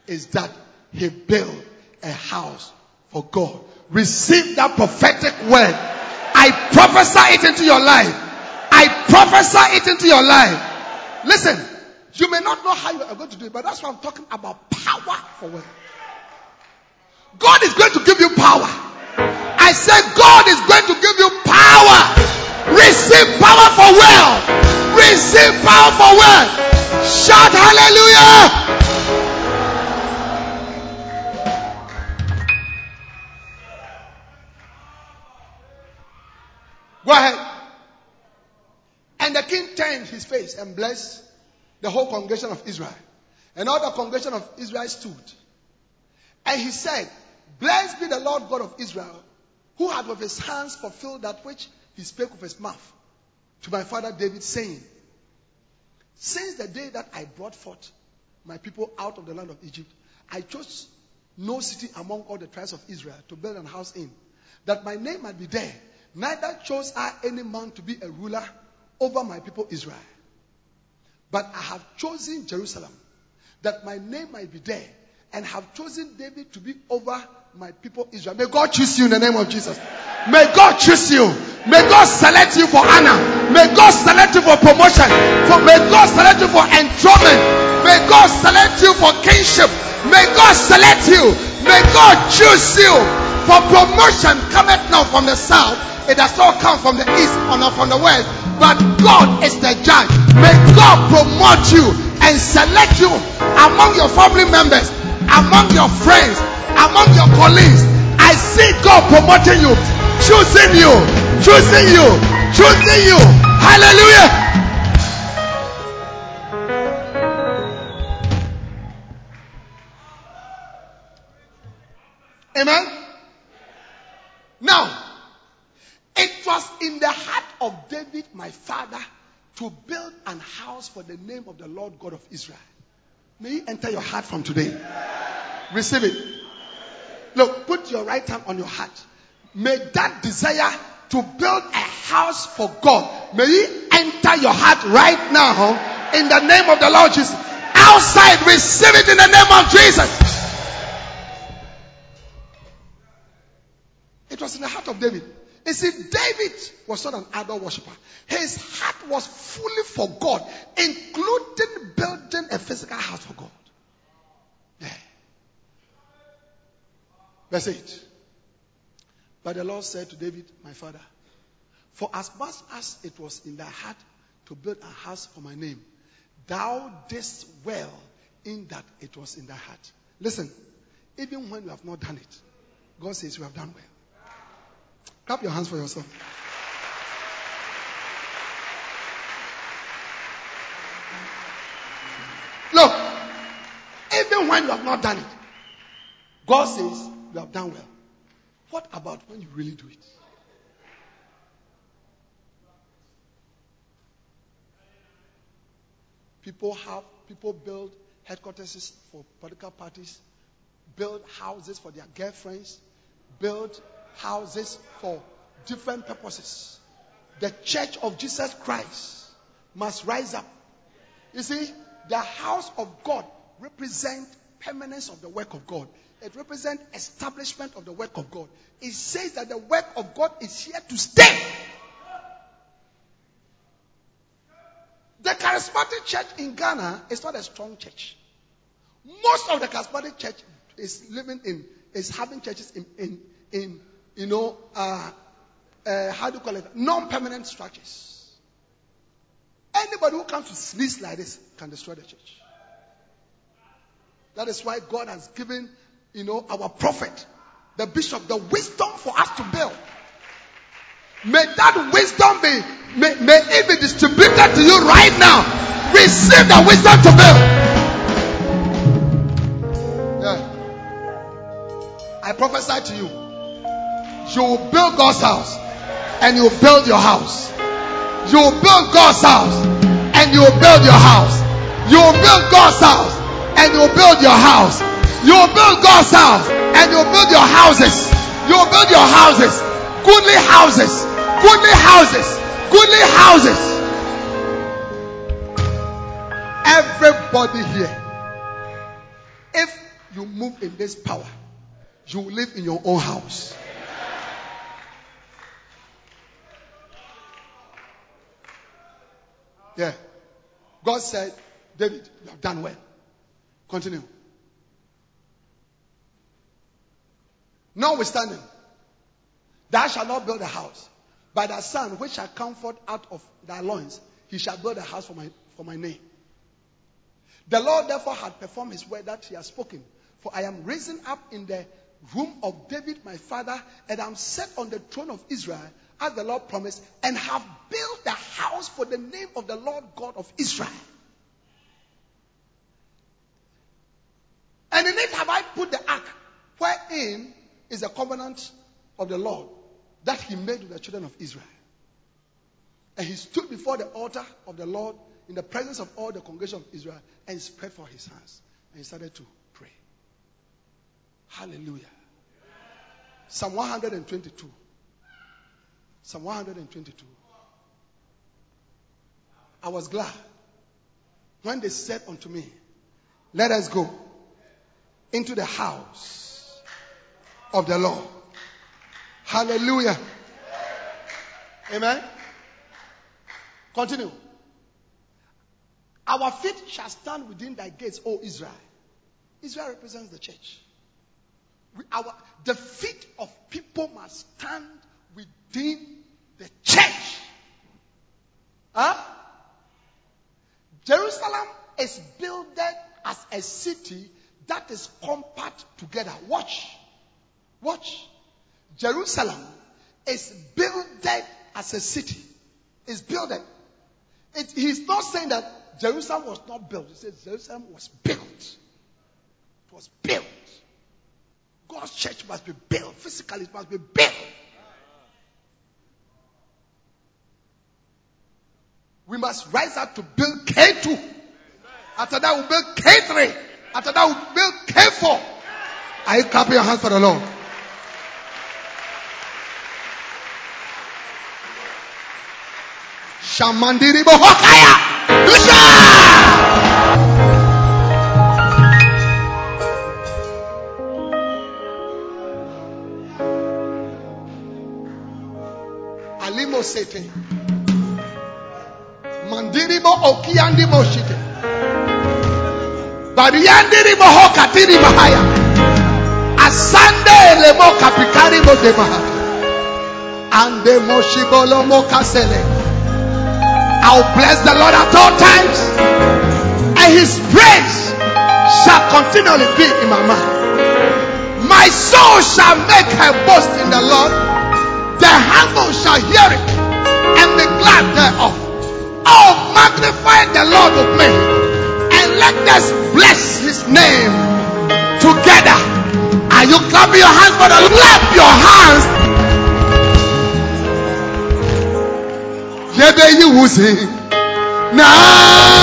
A: is that he built a house for God. Receive that prophetic word. I prophesy it into your life. Prophesy it into your life. Listen, you may not know how you are going to do it, but that's what I'm talking about. Power for word. God is going to give you power. I said God is going to give you power. Receive power for wealth. Receive power for wealth. Shout hallelujah. Go ahead. Turned his face and blessed the whole congregation of Israel. And all the congregation of Israel stood. And he said, Blessed be the Lord God of Israel, who had with his hands fulfilled that which he spake with his mouth to my father David, saying, Since the day that I brought forth my people out of the land of Egypt, I chose no city among all the tribes of Israel to build an house in, that my name might be there. Neither chose I any man to be a ruler over my people Israel. But I have chosen Jerusalem, that my name might be there, and have chosen David to be over my people Israel. May God choose you in the name of Jesus. May God choose you. May God select you for honor. May God select you for promotion. For, may God select you for enthronement. May God select you for kingship. May God select you. May God choose you for promotion cometh not from the south. It does not come from the east or not from the west. But God is the judge. May God promote you and select you among your family members, among your friends, among your colleagues. I see God promoting you, choosing you, choosing you, choosing you. Hallelujah. Amen. Now, it was in the heart of David, my father, to build an house for the name of the Lord God of Israel. May he enter your heart from today. Receive it. Look, put your right hand on your heart. May that desire to build a house for God, may he enter your heart right now in the name of the Lord Jesus. Outside, receive it in the name of Jesus. It was in the heart of David. You see, David was not an idol worshiper. His heart was fully for God, including building a physical house for God. Yeah. Verse 8. But the Lord said to David, my father, For as much as it was in thy heart to build a house for my name, thou didst well in that it was in thy heart. Listen, even when you have not done it, God says you have done well. Clap your hands for yourself. Look, even when you have not done it, God says you have done well. What about when you really do it? People have people build headquarters for political parties, build houses for their girlfriends, build houses for different purposes. The church of Jesus Christ must rise up. You see, the house of God represents permanence of the work of God. It represents establishment of the work of God. It says that the work of God is here to stay. The charismatic church in Ghana is not a strong church. Most of the charismatic church is living in, is having churches in, in, in you know, uh, uh, how do you call it? Non-permanent structures. Anybody who comes to sneeze like this can destroy the church. That is why God has given, you know, our prophet, the bishop, the wisdom for us to build. May that wisdom be, may, may it be distributed to you right now. Receive the wisdom to build. Yeah. I prophesy to you. You will build God's house. and you will build your house. You will build God's house and you will build your house. You will build God's house and you will build your house. You will build God's house and you will build your houses. You will build your houses. Goodly houses. Goodly houses. Goodly houses. Everybody here, if you move in this power, you will live in your own house. Yeah. God said, David, you have done well. Continue. Notwithstanding, thou shalt not build a house, but thy son which shall come forth out of thy loins, he shall build a house for my, for my name. The Lord therefore had performed his word that he has spoken. For I am risen up in the room of David my father, and I'm set on the throne of Israel, as the Lord promised, and have built the house for the name of the Lord God of Israel. And in it have I put the ark, wherein is the covenant of the Lord that he made with the children of Israel. And he stood before the altar of the Lord in the presence of all the congregation of Israel and spread for his hands. And he started to pray. Hallelujah. Psalm 122. Psalm 122. I was glad when they said unto me, Let us go into the house of the Lord. Hallelujah. Amen. Continue. Our feet shall stand within thy gates, O Israel. Israel represents the church. We, our, the feet of people must stand within the church. Huh? Jerusalem is built as a city that is compact together. Watch. Watch. Jerusalem is built as a city. It's built. It, he's not saying that Jerusalem was not built. He says Jerusalem was built. It was built. God's church must be built. Physically, it must be built. We must rise up to build K2. After that, we'll build K3. After that, we'll build K4. Are you clapping your hands for the Lord? Shamandiri Bohokaya. Alimo Sete. Mandiribo Okiandi Moshite. Bariandiri Mohokatiri Mahaya. Asande Lemo Kapikari Modemaha. Ande Moshibolo Mokasele. I'll bless the Lord at all times, and his praise shall continually be in my mouth. My soul shall make her boast in the Lord. The humble shall hear it and be glad thereof. Oh, magnify the Lord with me, and let us bless his name together. Are you clapping your hands for the clap your hands? Yebe you will say, Nah,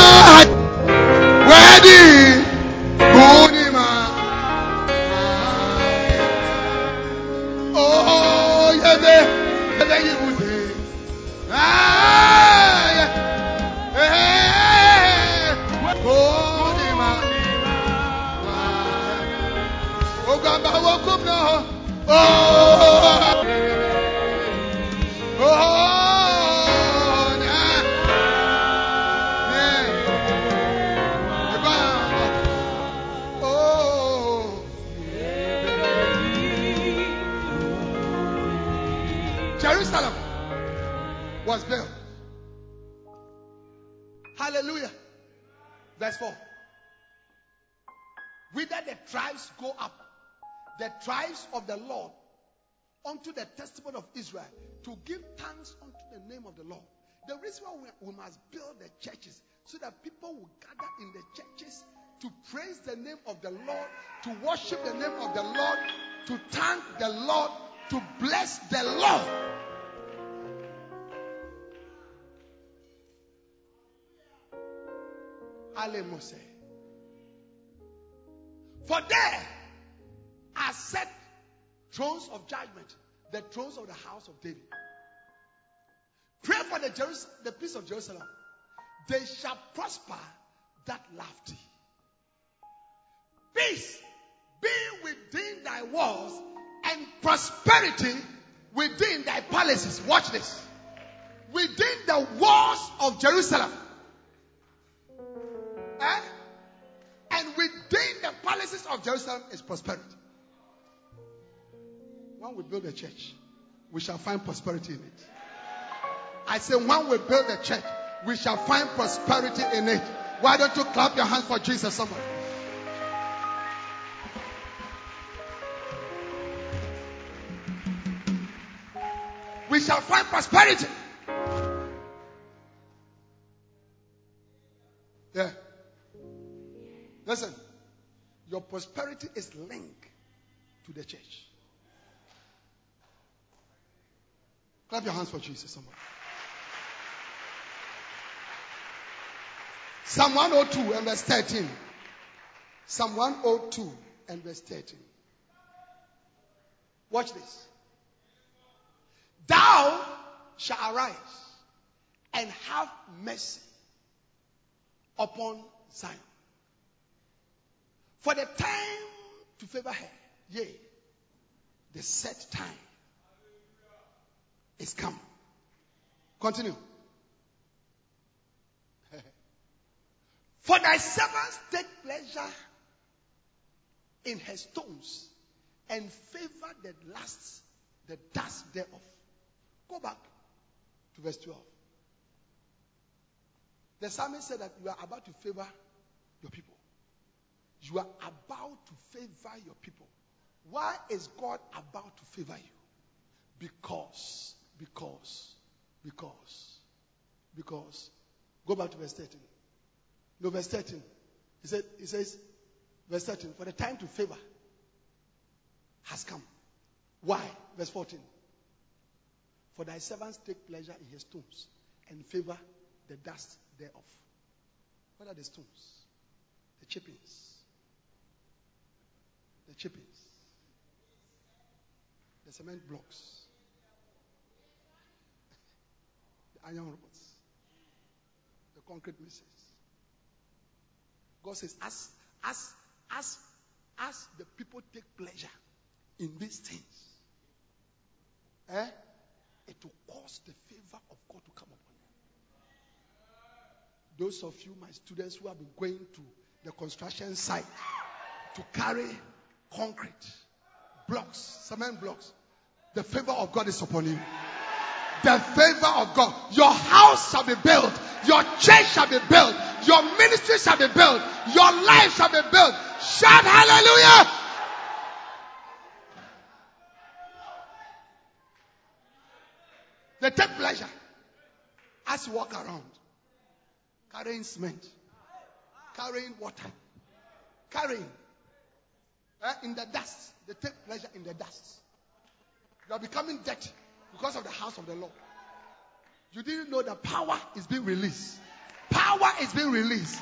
A: unto the testimony of Israel to give thanks unto the name of the Lord. The reason why we, we must build the churches so that people will gather in the churches to praise the name of the Lord, to worship the name of the Lord, to thank the Lord, to bless the Lord. Ale Moshe. For there are set thrones of judgment the thrones of the house of David. Pray for the, Jerus- the peace of Jerusalem. They shall prosper that thee. Peace be within thy walls and prosperity within thy palaces. Watch this. Within the walls of Jerusalem. Eh? And within the palaces of Jerusalem is prosperity. When we build a church, we shall find prosperity in it. I say, when we build a church, we shall find prosperity in it. Why don't you clap your hands for Jesus, someone? We shall find prosperity. Yeah. Listen, your prosperity is linked to the church. Clap your hands for Jesus, someone. Psalm 102 and verse 13. Psalm 102 and verse 13. Watch this. Thou shalt arise and have mercy upon Zion. For the time to favor her, yea, the set time is come. Continue. For thy servants take pleasure in her stones and favor the last, the dust thereof. Go back to verse 12. The psalmist said that you are about to favor your people. You are about to favor your people. Why is God about to favor you? Because, because, because, because. Go back to verse 13. No, verse 13. He said, he says, verse 13, for the time to favor has come. Why? Verse 14. For thy servants take pleasure in his stones and favor the dust thereof. What are the stones? The chippings. The chippings. The cement blocks. The iron rods. The concrete mixes. God says, as, as, as, as the people take pleasure in these things, eh, it will cause the favor of God to come upon you. Those of you, my students, who have been going to the construction site to carry concrete, blocks, cement blocks, the favor of God is upon you. The favor of God. Your house shall be built. Your church shall be built. Your ministry shall be built. Your life shall be built. Shout hallelujah. They take pleasure as you walk around, carrying cement, carrying water, carrying eh, in the dust. They take pleasure in the dust. You are becoming dirty because of the house of the Lord. You didn't know that power is being released. Power is being released.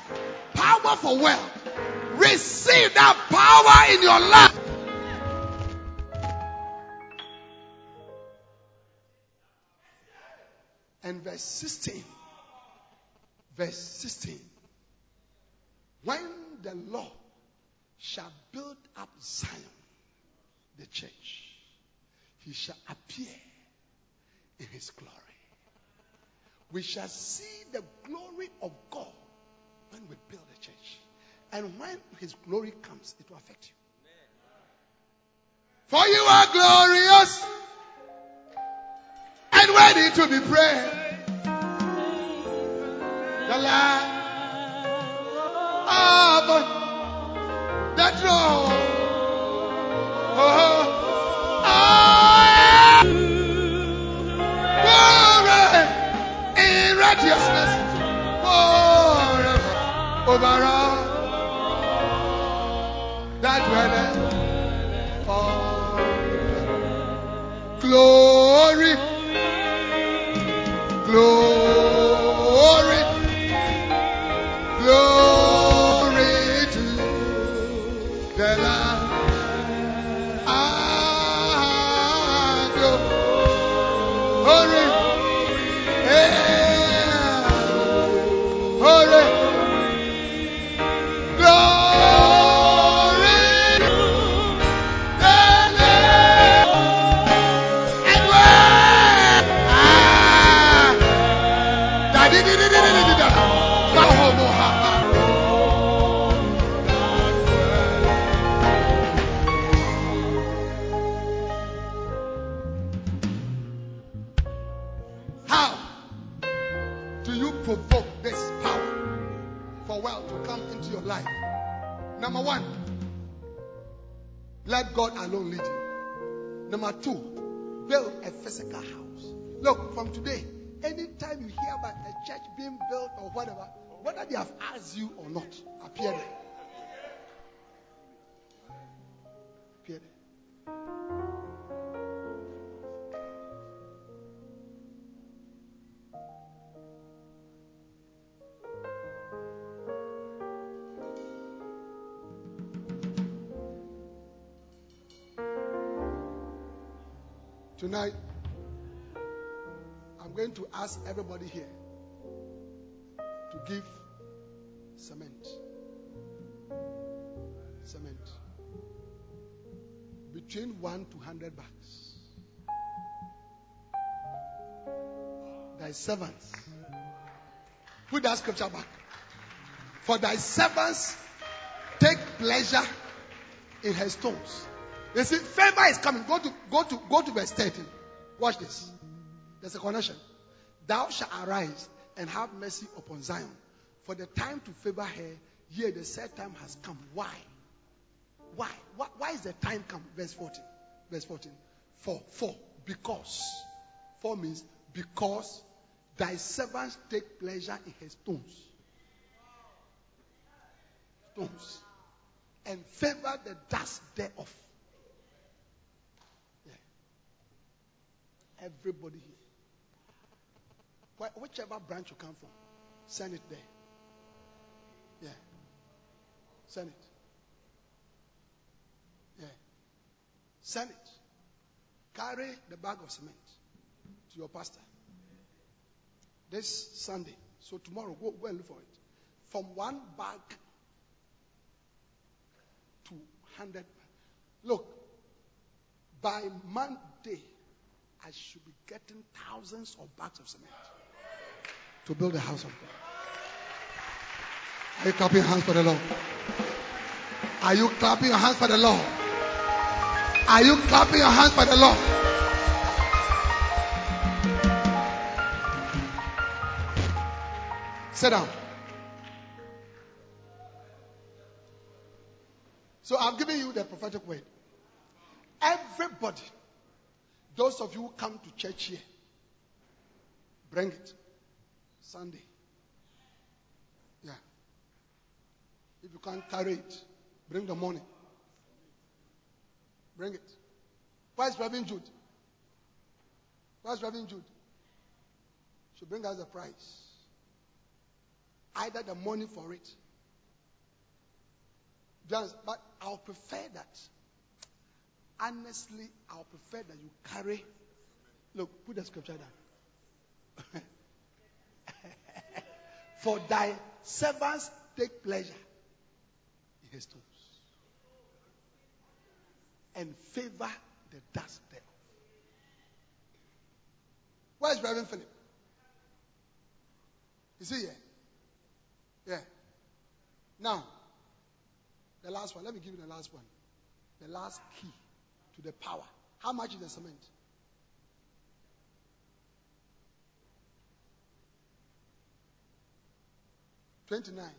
A: Power for wealth. Receive that power in your life. And verse 16. Verse 16. When the Lord shall build up Zion, the church, he shall appear in his glory. We shall see the glory of God when we build a church. And when his glory comes, it will affect you. For you are glorious and ready to be praised. The Lamb from today, anytime you hear about a church being built or whatever, whether they have asked you or not, appear there. Appear there. Tonight, to ask everybody here to give cement. Cement. Between 1 to 100 bucks. Thy servants. Put that scripture back. For thy servants take pleasure in her stones. You see, favor is coming. Go to go to go to verse 13. Watch this. There's a connection. Thou shalt arise and have mercy upon Zion. For the time to favor her, yea, the set time has come. Why? Why? Why, why is the time come? Verse 14. Verse 14. For, for, because. For means because thy servants take pleasure in her stones. Stones. And favor the dust thereof. Yeah. Everybody here. Wh- Whichever branch you come from, send it there. Yeah. Send it. Yeah. Send it. Carry the bag of cement to your pastor. This Sunday. So tomorrow, go, go and look for it. From one bag to 100. Look, by Monday, I should be getting thousands of bags of cement to build the house of God. Are you clapping your hands for the Lord? Are you clapping your hands for the Lord? Are you clapping your hands for the Lord? Sit down. So I'm giving you the prophetic word. Everybody, those of you who come to church here, bring it. Sunday. Yeah. If you can't carry it, bring the money. Bring it. Where's Reverend Jude? Where's Reverend Jude? Should bring us the price. Either the money for it. Just, but I'll prefer that. Honestly, I'll prefer that you carry. Look, put the scripture down. For thy servants take pleasure in his stones and favor the dust thereof. Where's Reverend Philip? Is he here? Yeah. Now, the last one. Let me give you the last one. The last key to the power. How much is the cement? Twenty-nine.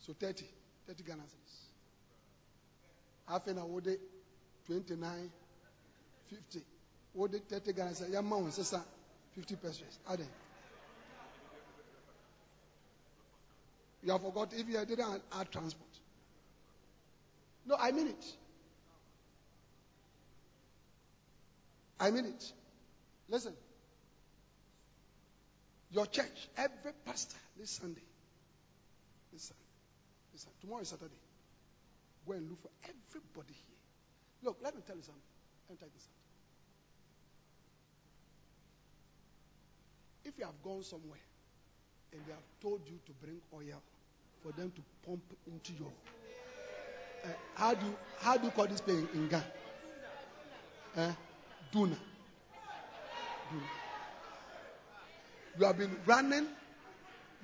A: So thirty. Thirty Ghana cedis. Half an hour, twenty-nine, fifty. Wode thirty Ghana cedis. Yamma on sesa fifty pesewas. Ade. You have forgot if you didn't add transport. No, I mean it. I mean it. Listen. Your church, every pastor this Sunday, this Sunday, tomorrow is Saturday. Go and look for everybody here. Look, let me tell you something. Let me tell you something. If you have gone somewhere and they have told you to bring oil for them to pump into your uh, how do you, how do you call this in, in Ghana? Uh, Duna. Duna. You have been running.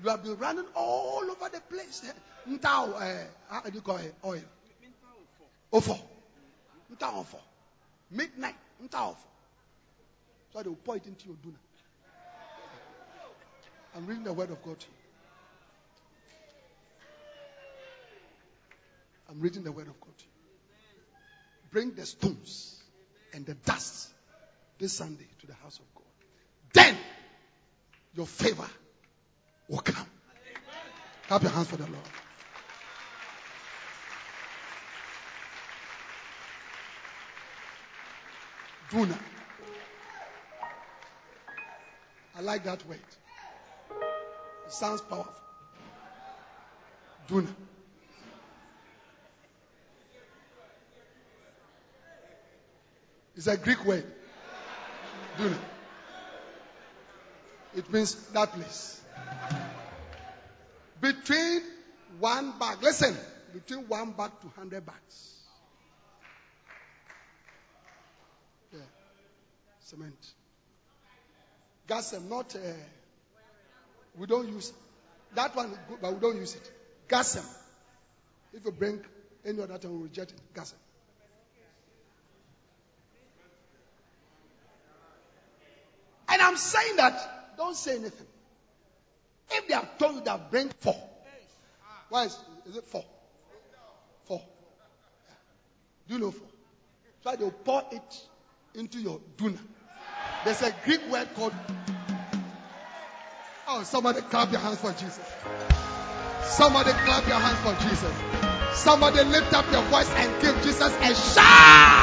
A: You have been running all over the place. Ntao, uh, how do you call it? Oil. Ofo. Ntao ofo. Midnight. Ntao ofo. So they will pour it into your Duna. I'm reading the word of God. I'm reading the word of God. Bring the stones and the dust this Sunday to the house of God. Then your favor will come. Clap your hands for the Lord. Duna. I like that word. It sounds powerful. Duna. It's a Greek word. Duna. It means that place. Between one bag, listen, between one bag to hundred bags. Yeah. Cement. Ghacem, not, uh, we don't use, that one, but we don't use it. Ghacem. If you bring any other time, we reject it. Ghacem. And I'm saying that, don't say anything. If they have told you that bring four, why is, is it four? Four. Do you know four? So they'll pour it into your duna. There's a Greek word called. Oh, somebody clap your hands for Jesus. Somebody clap your hands for Jesus. Somebody lift up your voice and give Jesus a shout.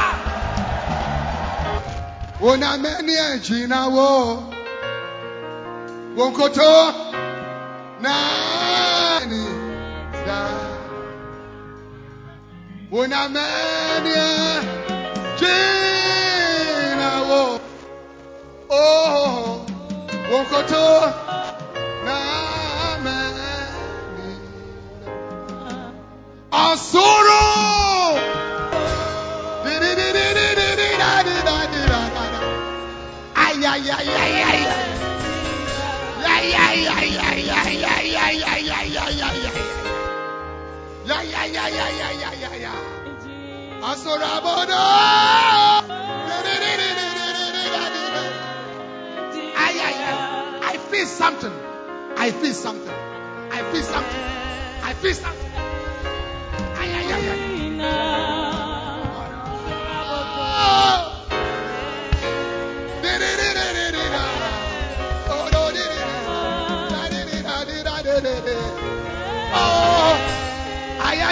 A: Wo. Wonkoto. Nani. Da. Unameni ejina wo. Oh. Ay. Ay, ay, ay, I feel something. I feel something. I feel something. I feel something.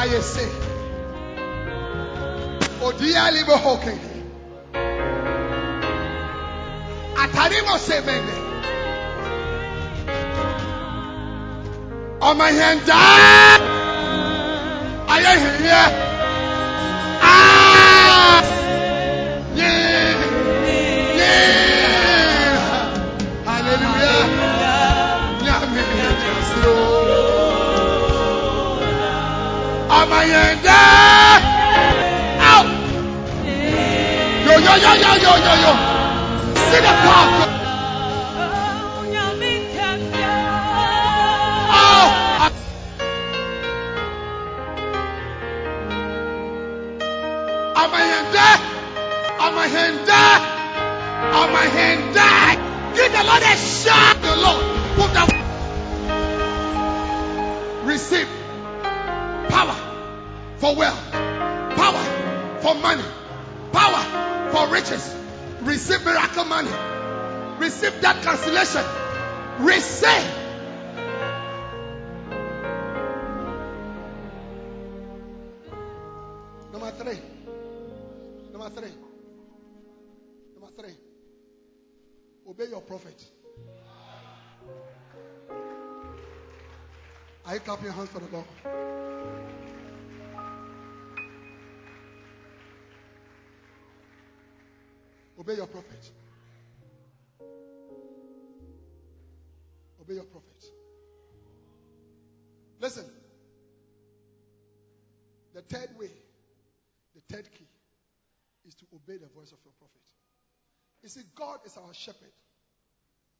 A: Ayɛ se odiali bɛ hɔ kɛkɛ atare mo se mɛnɛ ɔmɔ hɛn dẹ́. Ow! Yo yo yo yo yo yo yo. See the power. God. Ọmọ yẹn dẹ́. Ọmọ yẹn dẹ́. Ọmọ. Give the Lord a shout. Receive that cancellation. Receive. Number three. Number three. Number three. Obey your prophet. Are you clapping hands of your prophet. You see, God is our shepherd,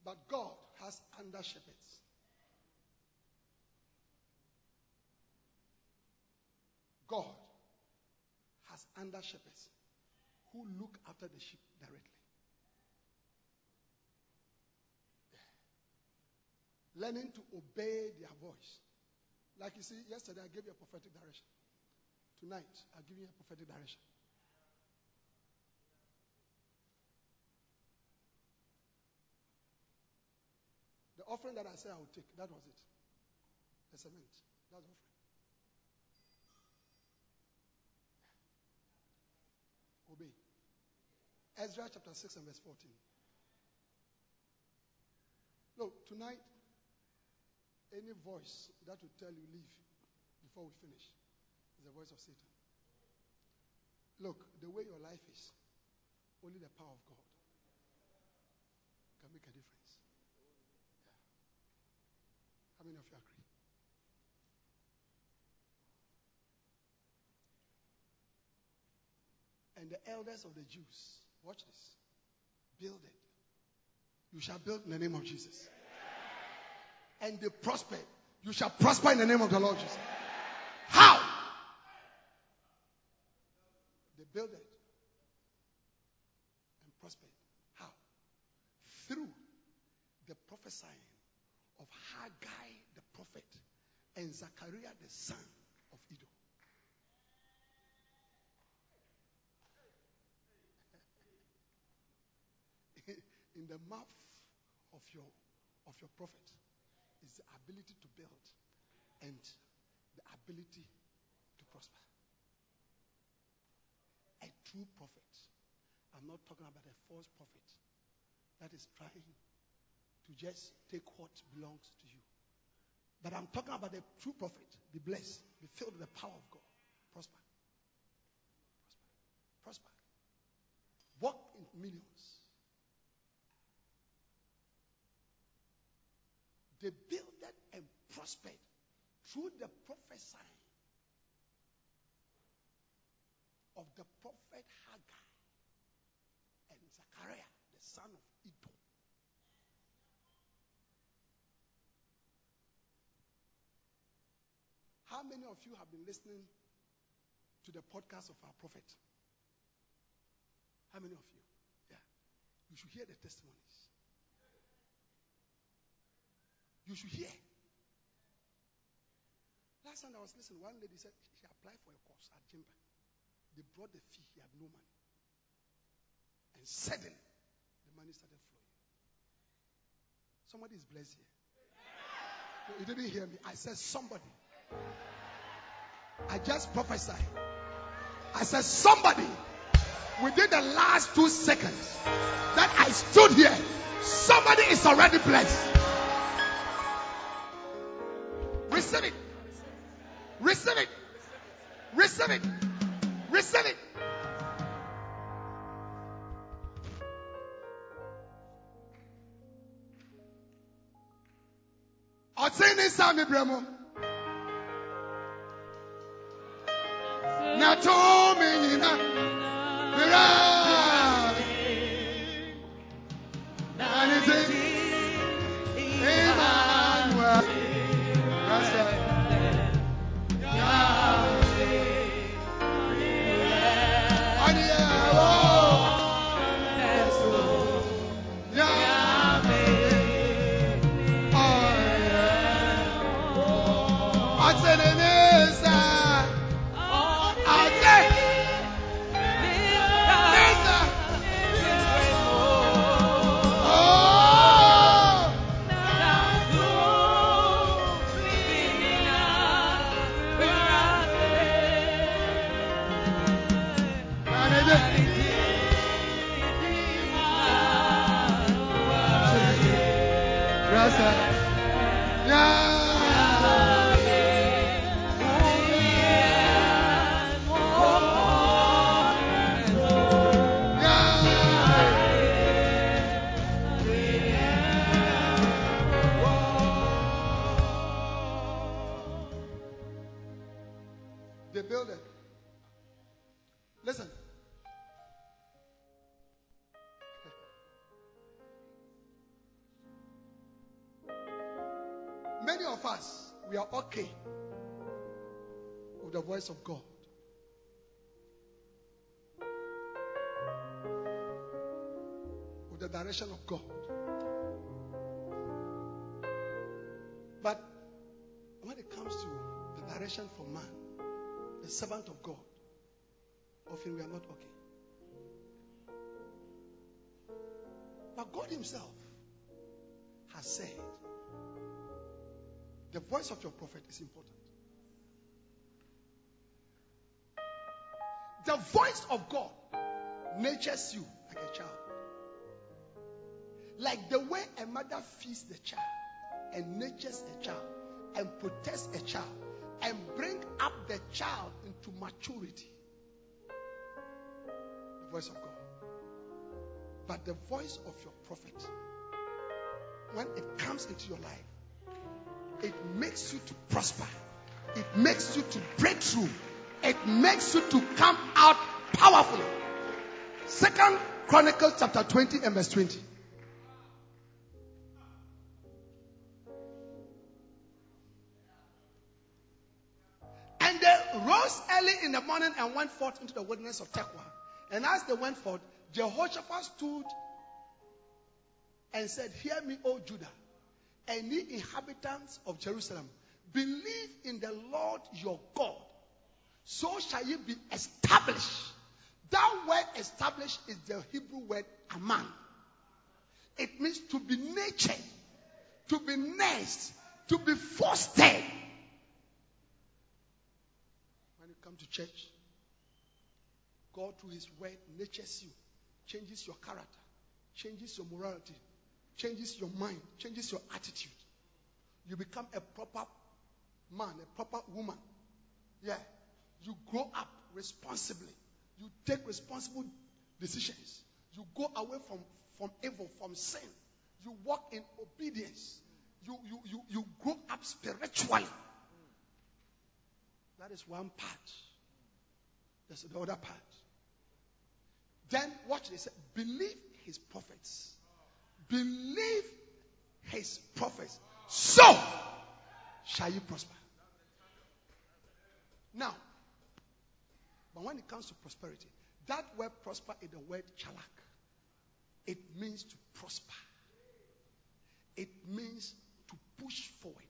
A: but God has under shepherds. God has under shepherds who look after the sheep directly. Learning to obey their voice. Like you see, yesterday I gave you a prophetic direction. Tonight, I'll give you a prophetic direction. Offering that I said I would take, that was it. The cement. That's offering. Obey. Ezra chapter 6 and verse 14. Look, tonight, any voice that will tell you leave before we finish is the voice of Satan. Look, the way your life is, only the power of God can make a difference. Yeah. How many of you agree? And the elders of the Jews, watch this, build it. You shall build in the name of Jesus. And they prospered. You shall prosper in the name of the Lord Jesus. How? They built it and prospered. How? Through the prophesying Haggai the prophet and Zechariah the son of Iddo. In the mouth of your of your prophet is the ability to build and the ability to prosper. A true prophet. I'm not talking about a false prophet that is trying to just take what belongs to you. But I'm talking about the true prophet. Be blessed. Be filled with the power of God. Prosper. Prosper. Prosper. Walk in millions. they builded and prospered through the prophesying of the prophet Haggai and Zechariah, the son of How many of you have been listening to the podcast of our prophet? How many of you? Yeah. You should hear the testimonies. You should hear. Last time I was listening, one lady said she applied for a course at Jimba. They brought the fee, he had no money. And suddenly, the money started flowing. Somebody is blessed here. You didn't hear me. I said somebody. I just prophesied. I said somebody within the last two seconds that I stood here, somebody is already blessed. Receive it. Receive it. Receive it. Receive it. Ọtí ní sáàmì brẹ́mu. Na tó mi nyina. Mìíràn. Voice of God. With the direction of God. But when it comes to the direction for man, the servant of God, often we are not okay. But God Himself has said the voice of your prophet is important. The voice of God natures you like a child. Like the way a mother feeds the child and natures a child and protects a child and bring up the child into maturity. The voice of God. But the voice of your prophet, when it comes into your life, it makes you to prosper. It makes you to break through. It makes you to come out powerfully. Second Chronicles chapter 20 and verse 20. And they rose early in the morning and went forth into the wilderness of Tekoa. And as they went forth, Jehoshaphat stood and said, Hear me, O Judah, and ye inhabitants of Jerusalem, believe in the Lord your God, so shall ye be established. That word established is the Hebrew word aman. It means to be nurtured, to be nursed, to be fostered. When you come to church, God through His word natures you, changes your character, changes your morality, changes your mind, changes your attitude. You become a proper man, a proper woman. Yeah. You grow up responsibly. You take responsible decisions. You go away from, from evil, from sin. You walk in obedience. you, you, you, you grow up spiritually. That is one part. There's the other part. Then watch this. Believe his prophets. Believe his prophets. So shall you prosper. Now, but when it comes to prosperity, that word prosper is the word chalak. It means to prosper. It means to push forward,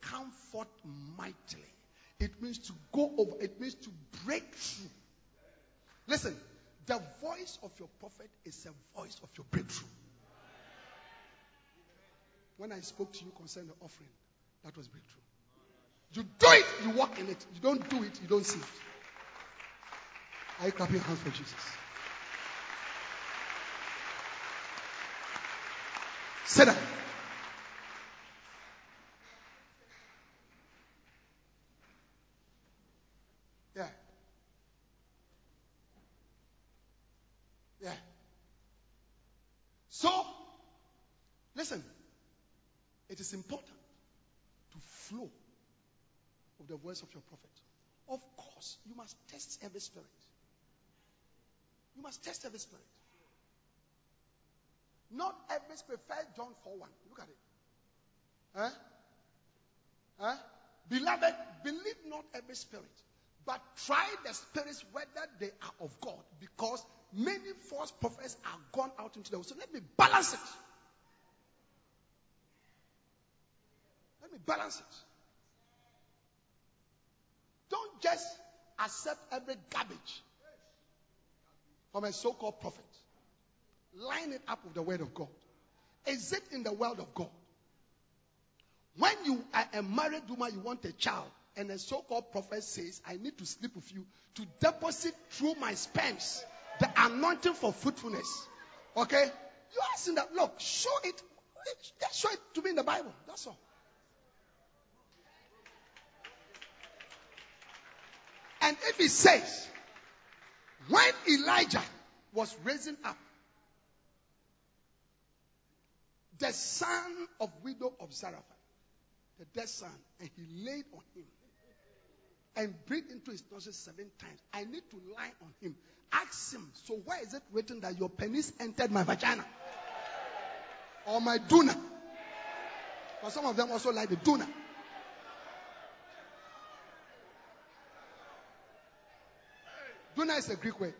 A: come forth mightily. It means to go over. It means to break through. Listen, the voice of your prophet is a voice of your breakthrough. When I spoke to you concerning the offering, that was breakthrough. You do it, you walk in it. You don't do it, you don't see it. Are you clapping hands for Jesus? Sit down. Yeah. Yeah. So, listen, it is important to flow of the voice of your prophet. Of course, you must test every spirit. You must test every spirit. Not every spirit. First John 4 1. Look at it. Huh? Huh? Beloved, believe not every spirit, but try the spirits whether they are of God, because many false prophets are gone out into the world. So let me balance it. Let me balance it. Don't just accept every garbage from a so called prophet. Line it up with the word of God. Is it in the word of God? When you are a married woman, you want a child, and a so called prophet says, I need to sleep with you to deposit through my sperms the anointing for fruitfulness. Okay? You ask him that, look, show it, just show it to me in the Bible. That's all. And if he says, when Elijah was raising up the son of widow of Zarephath, the dead son, and he laid on him and breathed into his nostrils seven times. I need to lie on him. Ask him, so why is it written that your penis entered my vagina? Or my duna? But some of them also like the duna. Is a Greek word.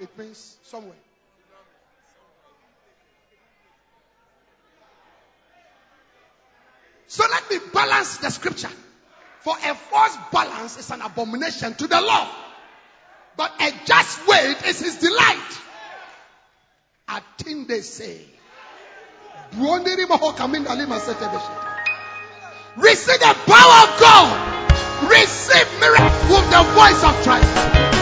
A: It means somewhere. So let me balance the scripture. For a false balance is an abomination to the Lord. But a just weight is his delight. I think they say. Receive the power of God. Receive miracle with the voice of Christ.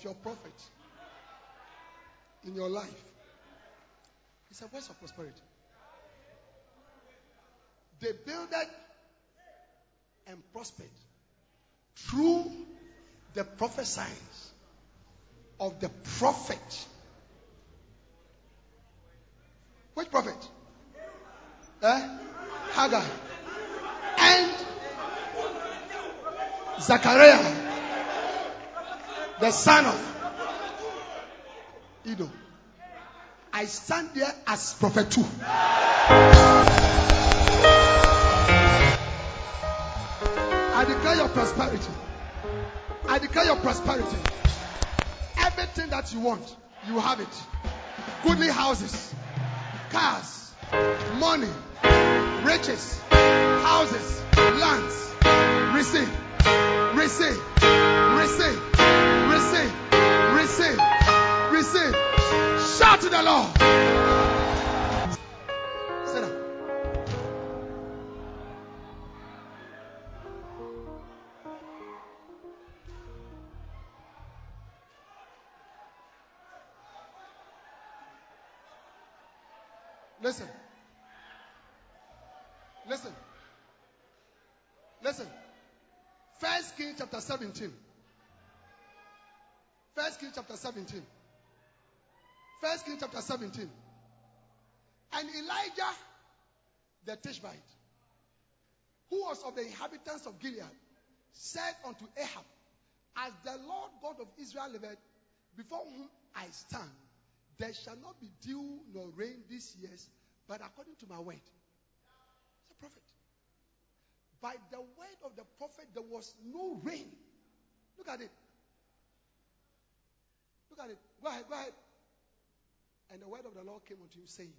A: Of your prophet in your life It's a voice of prosperity. They builded and prospered through the prophecies of the prophet. Which prophet? Eh? Haggai. And Zechariah, the son of Iddo. I stand there as prophet too. I declare your prosperity. I declare your prosperity. Everything that you want, you have it. Goodly houses, cars, money, riches, houses, lands. Receive, receive, receive, receive, receive, receive. Shout to the Lord. Sit down. Listen. Listen. Listen. First King chapter 17. First King chapter 17. First King chapter 17. And Elijah the Tishbite, who was of the inhabitants of Gilead, said unto Ahab, As the Lord God of Israel liveth, before whom I stand, there shall not be dew nor rain this year, but according to my word. It's a prophet. By the word of the prophet, there was no rain. Look at it. Look at it. Go ahead, go ahead. And the word of the Lord came unto him, saying,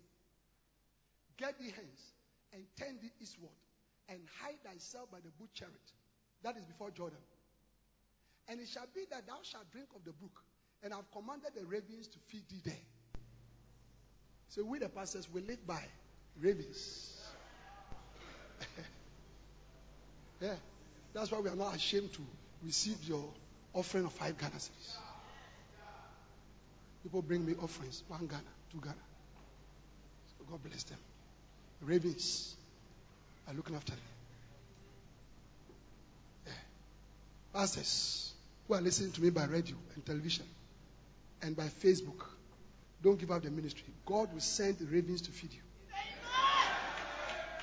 A: Get thee hence, and turn thee eastward, and hide thyself by the brook Cherith. That is before Jordan. And it shall be that thou shalt drink of the brook, and I've commanded the ravens to feed thee there. So we the pastors we live by ravens. yeah. That's why we are not ashamed to receive your offering of five Ghana cedis. People bring me offerings, one Ghana, two Ghana. So God bless them. Ravens are looking after them. Yeah. Pastors who are listening to me by radio and television and by Facebook, don't give up the ministry. God will send ravens to feed you.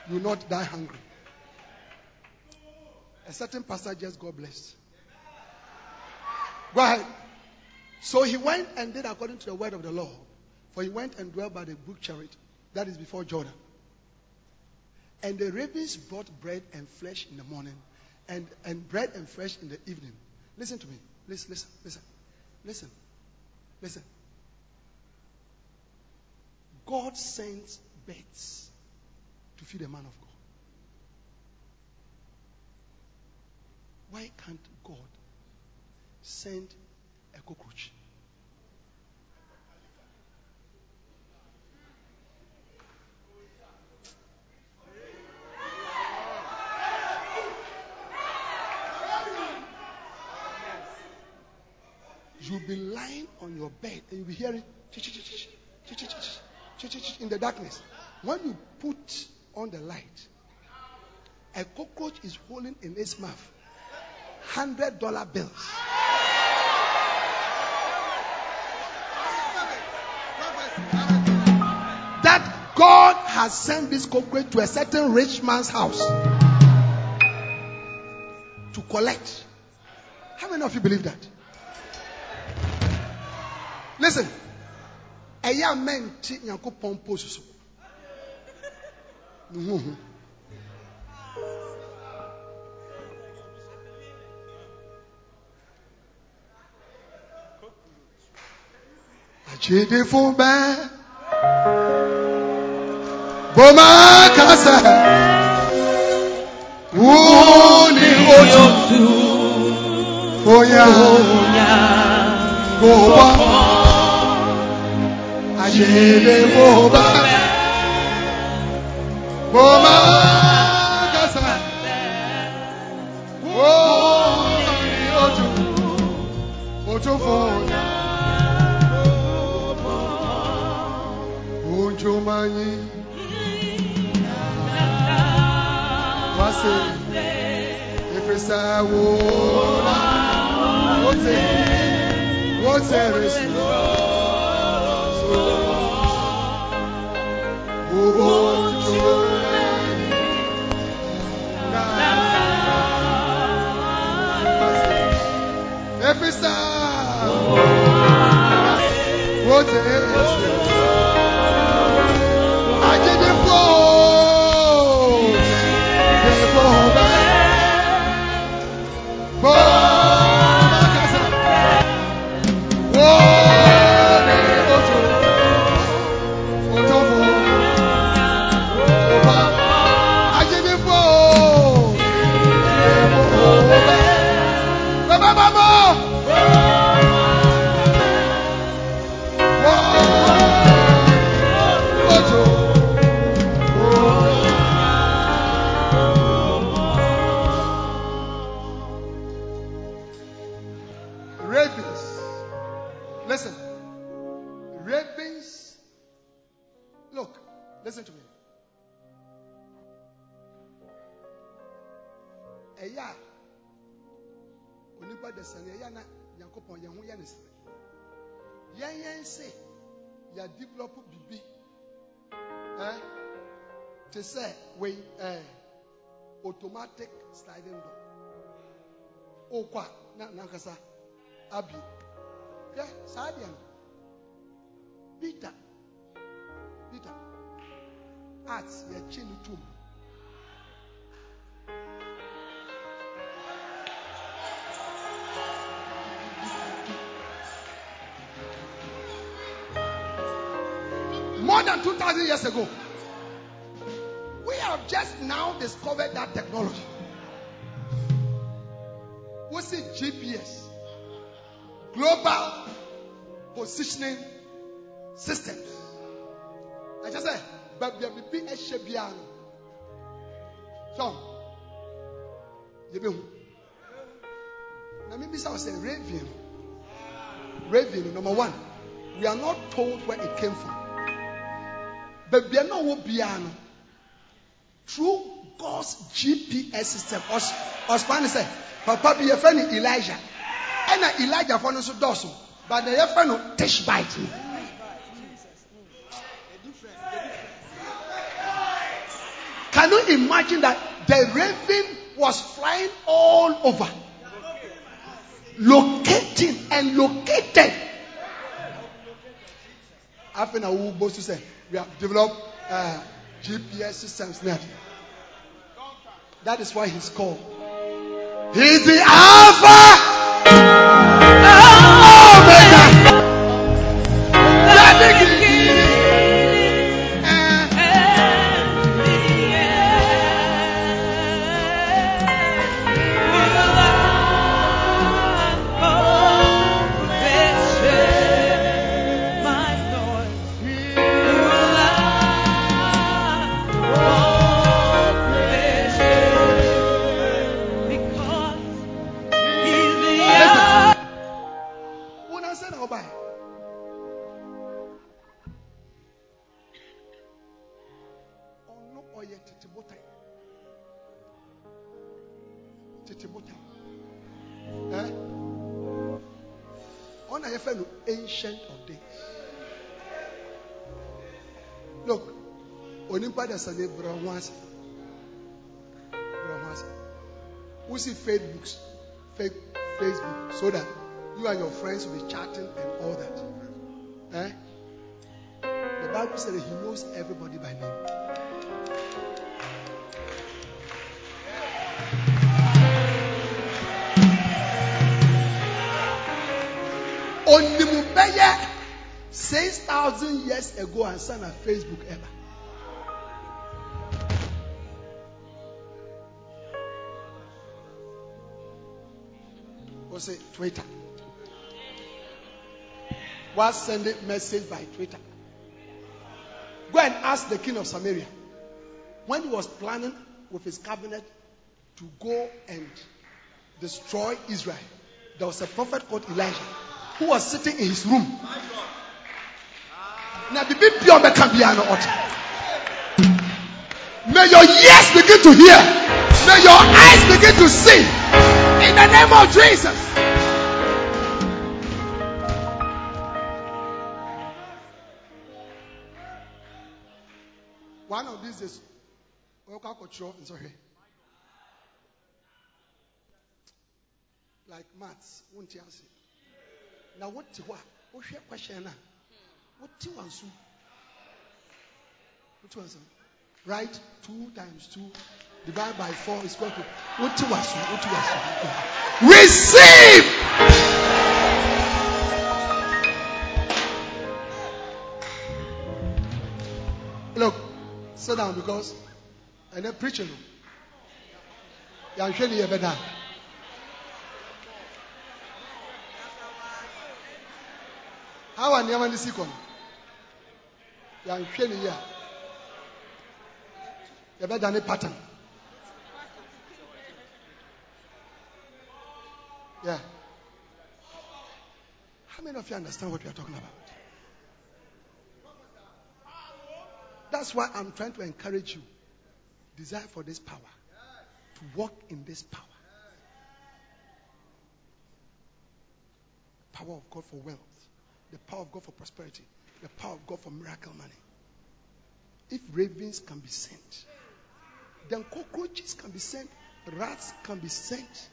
A: You will not die hungry. A certain pastor just got blessed. Go ahead. So he went and did according to the word of the Lord. For he went and dwelt by the brook Cherith, that is before Jordan. And the ravens brought bread and flesh in the morning, and, and bread and flesh in the evening. Listen to me. Listen, listen, listen. Listen. Listen. God sends birds to feed a man of God. Why can't God send a cockroach? You'll be lying on your bed and you'll be hearing in the darkness. When you put on the light, a cockroach is holding in its mouth hundred dollar bills. Has sent this cockroach to a certain rich man's house to collect. How many of you believe that? Listen. ɛyɛ a mɛnte nyankopɔn post so mm-hmm. ne ho Boma kasa. Wuni otu. Oya. Goba. Ajebe goba. Boma. Resu. Sliding door. Oh, Nankasa abi. Deɛ no. Peter Peter art yɛkye no tom. More than 2,000 years ago, we have just now discovered that technology. GPS, Global Positioning Systems. I just say, but there be a shebiano. So, you be now maybe someone say Raven. Raven, number one, we are not told where it came from. But we are not. Through God's GPS system. Osman say, Papa be a friend Elijah. And Elijah for no so doso. But the friend no Tishbite. Can you imagine that the raven was flying all over? Locating and located. After say we have developed uh, GPS systems now. That is why he's called. He's the Alpha Omega. Bẹ̀rẹ̀ ọ̀hún àṣẹ. We see Facebook, fake Facebook, so that you and your friends will be chatting and all that. Eh? The Bible said that He knows everybody by name. Onimu bɛyɛ six thousand years ago ansa na Facebook ɛba. O say Twitter. Was send it message by Twitter. Go and ask the king of Samaria. When he was planning with his cabinet to go and destroy Israel, there was a prophet called Elijah who was sitting in his room. Now, the big pure piano May your ears begin to hear. May your eyes begin to see. The name of Jesus. One of these days, sorry. Like maths, won't you answer? Now, what to what? What's your question? What do you answer? What do answer? Right? Two times two divided by four is equal to you you? Receive! Look, sit down because then preaching. Ni yẹ bẹ da. How are si kɔ no? Da ne pattern. Yeah. How many of you understand what we are talking about? That's why I'm trying to encourage you. Desire for this power. To walk in this power. Power of God for wealth. The power of God for prosperity. The power of God for miracle money. If ravens can be sent, then cockroaches can be sent, rats can be sent.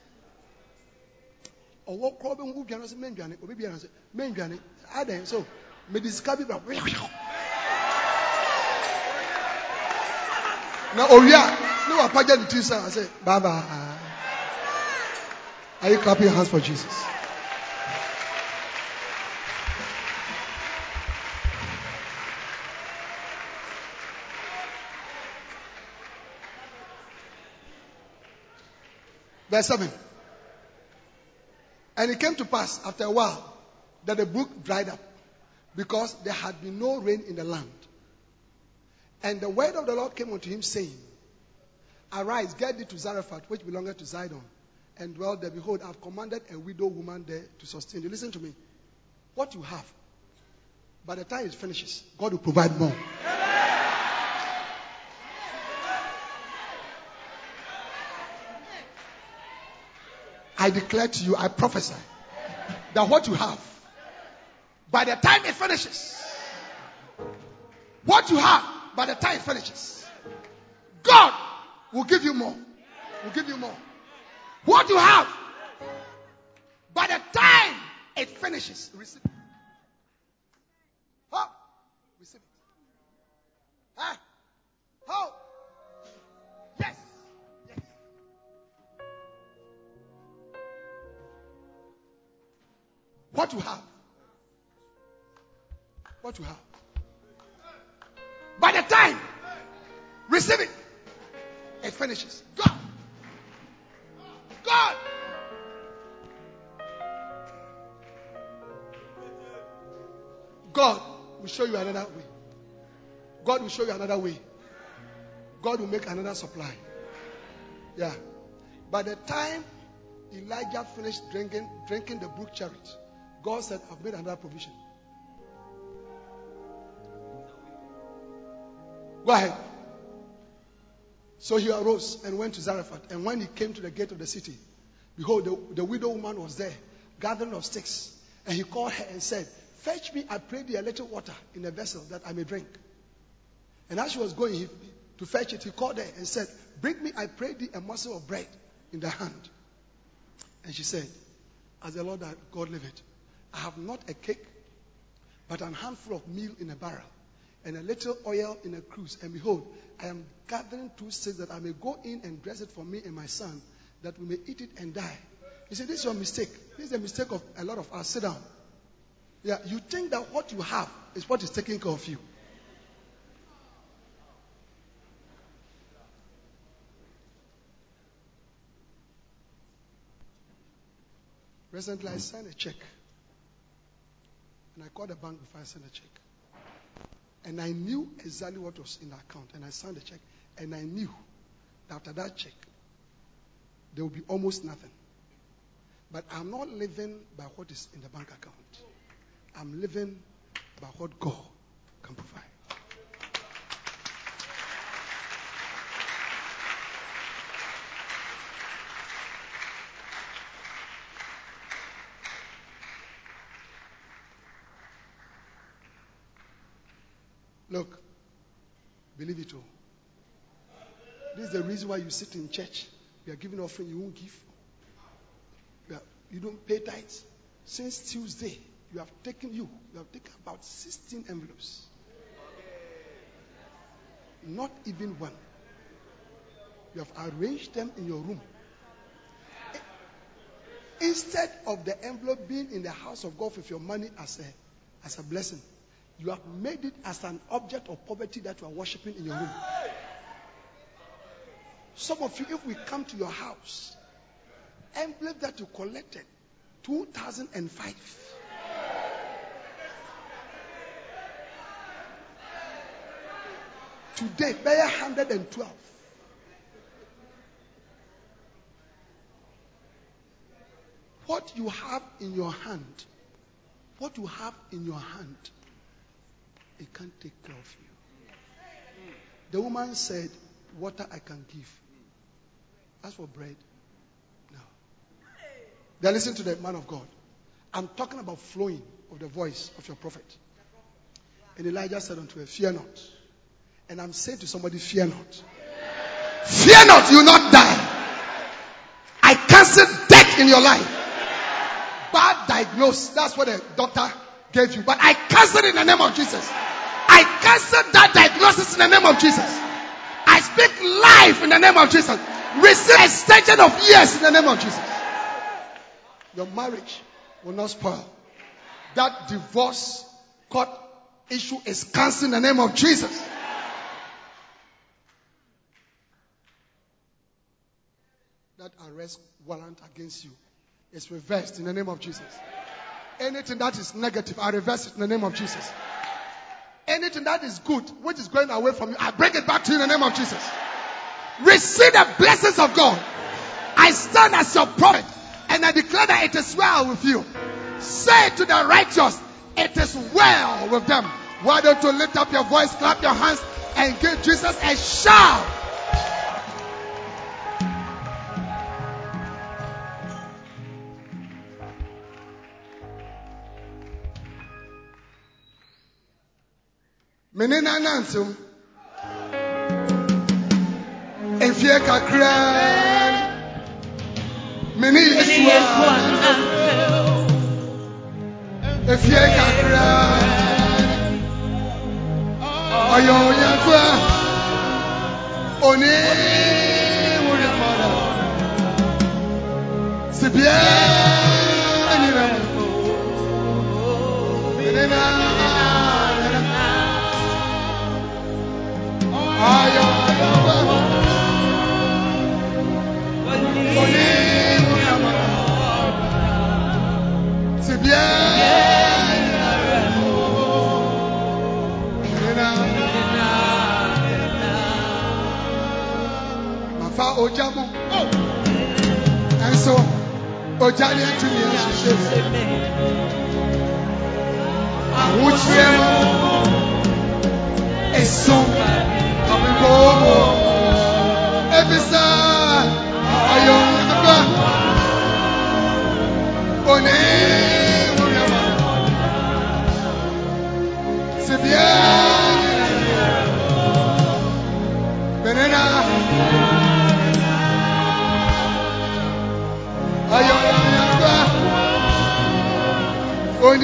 A: Kọ́ bẹ́ẹ̀ ń wú bíọ́nà sí mẹ́ndùánì, òbí bíọ́nà sí mẹ́ndùánì, adẹ̀ so, mẹ́dí sika bí bá Na òwúyà ní wàá pàjẹ́ ní tí sá, I say, bye bye. Are you clapping your hands for Jesus? Verse 7. And it came to pass after a while that the brook dried up because there had been no rain in the land. And the word of the Lord came unto him, saying, Arise, get thee to Zarephath, which belongeth to Zidon, and dwell there. Behold, I have commanded a widow woman there to sustain you. Listen to me. What you have, by the time it finishes, God will provide more. I declare to you, I prophesy that what you have, by the time it finishes, what you have, by the time it finishes, God will give you more. Will give you more. What you have, by the time it finishes, receive What you have. What you have. By the time, receive it. It finishes. God. God. God will show you another way. God will show you another way. God will make another supply. Yeah. By the time Elijah finished drinking, drinking the brook Cherith, God said, I've made another provision. Go ahead. So he arose and went to Zarephath. And when he came to the gate of the city, behold, the, the widow woman was there, gathering of sticks. And he called her and said, Fetch me, I pray thee, a little water in a vessel that I may drink. And as she was going he, to fetch it, he called her and said, Bring me, I pray thee, a morsel of bread in thy hand. And she said, As the Lord God liveth, I have not a cake, but an handful of meal in a barrel, and a little oil in a cruse. And behold, I am gathering two sticks that I may go in and dress it for me and my son, that we may eat it and die. He said, This is your mistake. This is the mistake of a lot of us. Sit down. Yeah, you think that what you have is what is taking care of you. Recently, I signed a check. And I called the bank before I sent a check. And I knew exactly what was in the account. And I signed the check. And I knew that after that check, there will be almost nothing. But I'm not living by what is in the bank account. I'm living by what God can provide. Look, believe it all. This is the reason why you sit in church. You are giving offering, you won't give. You, are- you don't pay tithes. Since Tuesday, you have taken you, you have taken about 16 envelopes. Not even one. You have arranged them in your room. Instead of the envelope being in the house of God with your money as a, as a blessing, you have made it as an object of poverty that you are worshiping in your room. Some of you, if we come to your house, envelope that you collected 2005. Today, pay 112. What you have in your hand, what you have in your hand, it can't take care of you. The woman said, Water I can give. As for bread, no. Then listen to the man of God. I'm talking about flowing of the voice of your prophet. And Elijah said unto her, Fear not. And I'm saying to somebody, Fear not. Fear not, you will not die. I cancel death in your life. Bad diagnosis. That's what the doctor gave you. But I cancel in the name of Jesus. I cancel that diagnosis in the name of Jesus. I speak life in the name of Jesus. Receive extension of years in the name of Jesus. Your marriage will not spoil. That divorce court issue is cancelled in the name of Jesus. That arrest warrant against you is reversed in the name of Jesus. Anything that is negative, I reverse it in the name of Jesus. Anything that is good, which is going away from you, I bring it back to you in the name of Jesus. Receive the blessings of God. I stand as your prophet and I declare that it is well with you. Say to the righteous, it is well with them. Why don't you lift up your voice, clap your hands, and give Jesus a shout? mene na nansew mfie kakra. Mene yesua mfie kakra. Ɔyɛ onyankoa one wuri mɔda sibia. Nyina mu mene na. Mafa ogya mu. Ẹnso ogya ni atumi ahyehyɛ mu. Ahokyere mu. Eso. Abiboobo. Ebisa. Ayɔ nyakpa. Oni wuyama. Sibia. Menena. You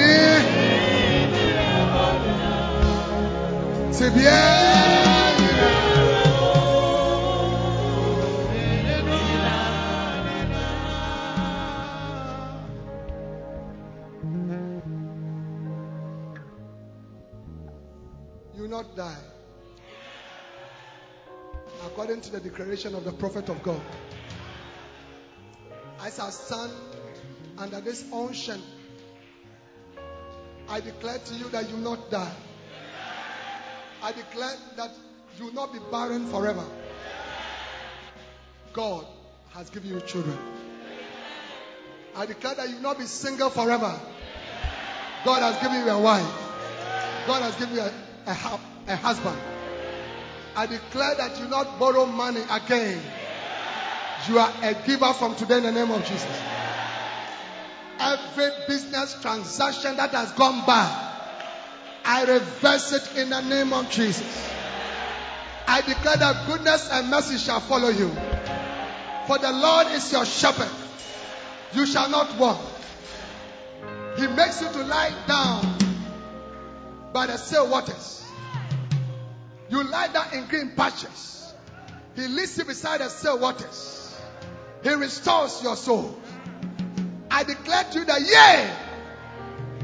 A: will not die. According to the declaration of the prophet of God. I stand under this unction, I declare to you that you will not die. I declare that you will not be barren forever. God has given you children. I declare that you will not be single forever. God has given you a wife. God has given you a, a, a husband. I declare that you will not borrow money again. You are a giver from today in the name of Jesus. Every business transaction that has gone bad, I reverse it in the name of Jesus. I declare that goodness and mercy shall follow you. For the Lord is your shepherd. You shall not want. He makes you to lie down by the still waters. You lie down in green patches. He leads you beside the still waters. He restores your soul. I declare to you that, yea,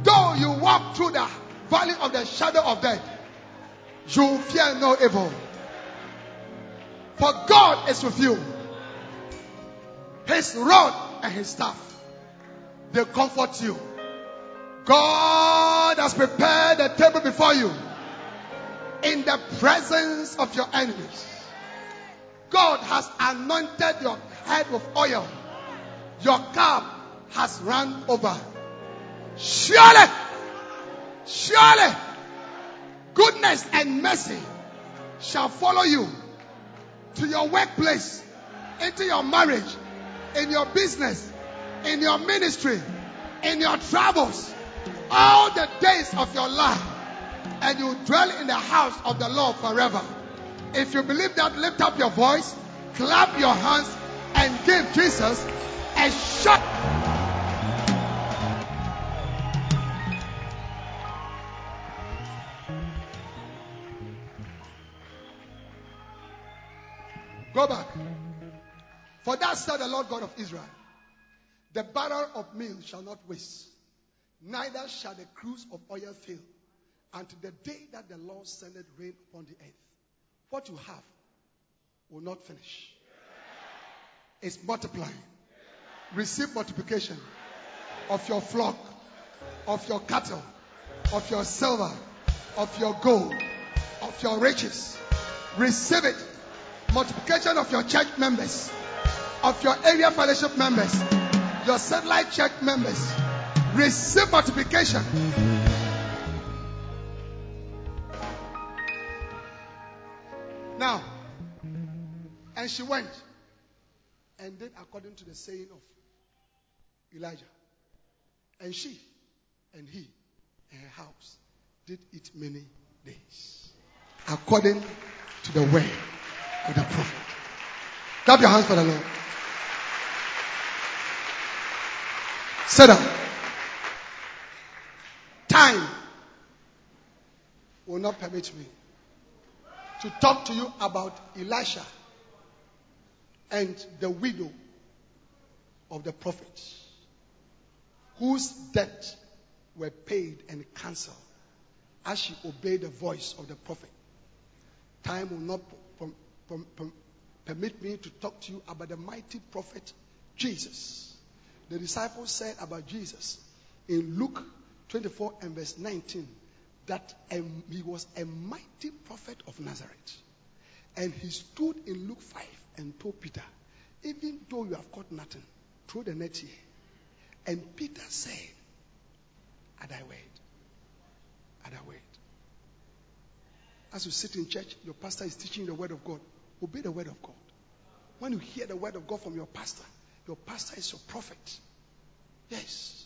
A: though you walk through the valley of the shadow of death, you fear no evil. For God is with you. His rod and his staff, they comfort you. God has prepared a table before you in the presence of your enemies. God has anointed your head with oil. Your cup has run over. Surely, surely, goodness and mercy shall follow you to your workplace, into your marriage, in your business, in your ministry, in your travels, all the days of your life, and you dwell in the house of the Lord forever. If you believe that, lift up your voice, clap your hands, and give Jesus a shot. Go back. For that said the Lord God of Israel, the barrel of meal shall not waste, neither shall the cruse of oil fail, until the day that the Lord sendeth rain upon the earth. What you have will not finish. It's multiplying. Receive multiplication of your flock, of your cattle, of your silver, of your gold, of your riches. Receive it. Multiplication of your church members, of your area fellowship members, your satellite church members. Receive multiplication. Now, and she went and did according to the saying of Elijah. And she and he and her house did it many days. According to the word of the prophet. Clap your hands for the Lord. Sit down. Time will not permit me to talk to you about Elisha and the widow of the prophet whose debts were paid and cancelled as she obeyed the voice of the prophet. Time will not permit me to talk to you about the mighty prophet Jesus. The disciples said about Jesus in Luke 24 and verse 19 that um, he was a mighty prophet of Nazareth. And he stood in Luke 5 and told Peter, Even though you have caught nothing, throw the net here. And Peter said, At thy word, at thy word. As you sit in church, your pastor is teaching the word of God. Obey the word of God. When you hear the word of God from your pastor, your pastor is your prophet. Yes.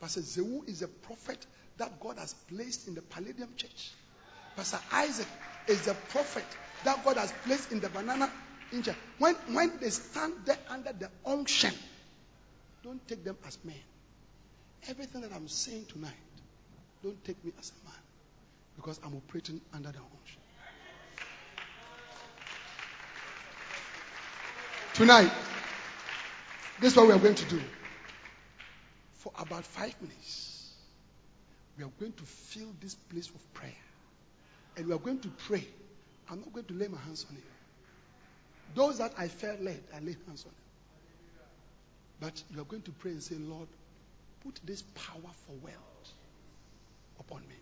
A: Pastor Zewu is a prophet that God has placed in the Palladium church. Pastor Isaac is the prophet that God has placed in the banana in church. When, when they stand there under the unction, don't take them as men. Everything that I'm saying tonight, don't take me as a man because I'm operating under the unction. Tonight, this is what we are going to do. For about five minutes, we are going to fill this place with prayer. And we are going to pray. I'm not going to lay my hands on you. Those that I felt led, I lay hands on them. But you are going to pray and say, Lord, put this powerful wealth upon me.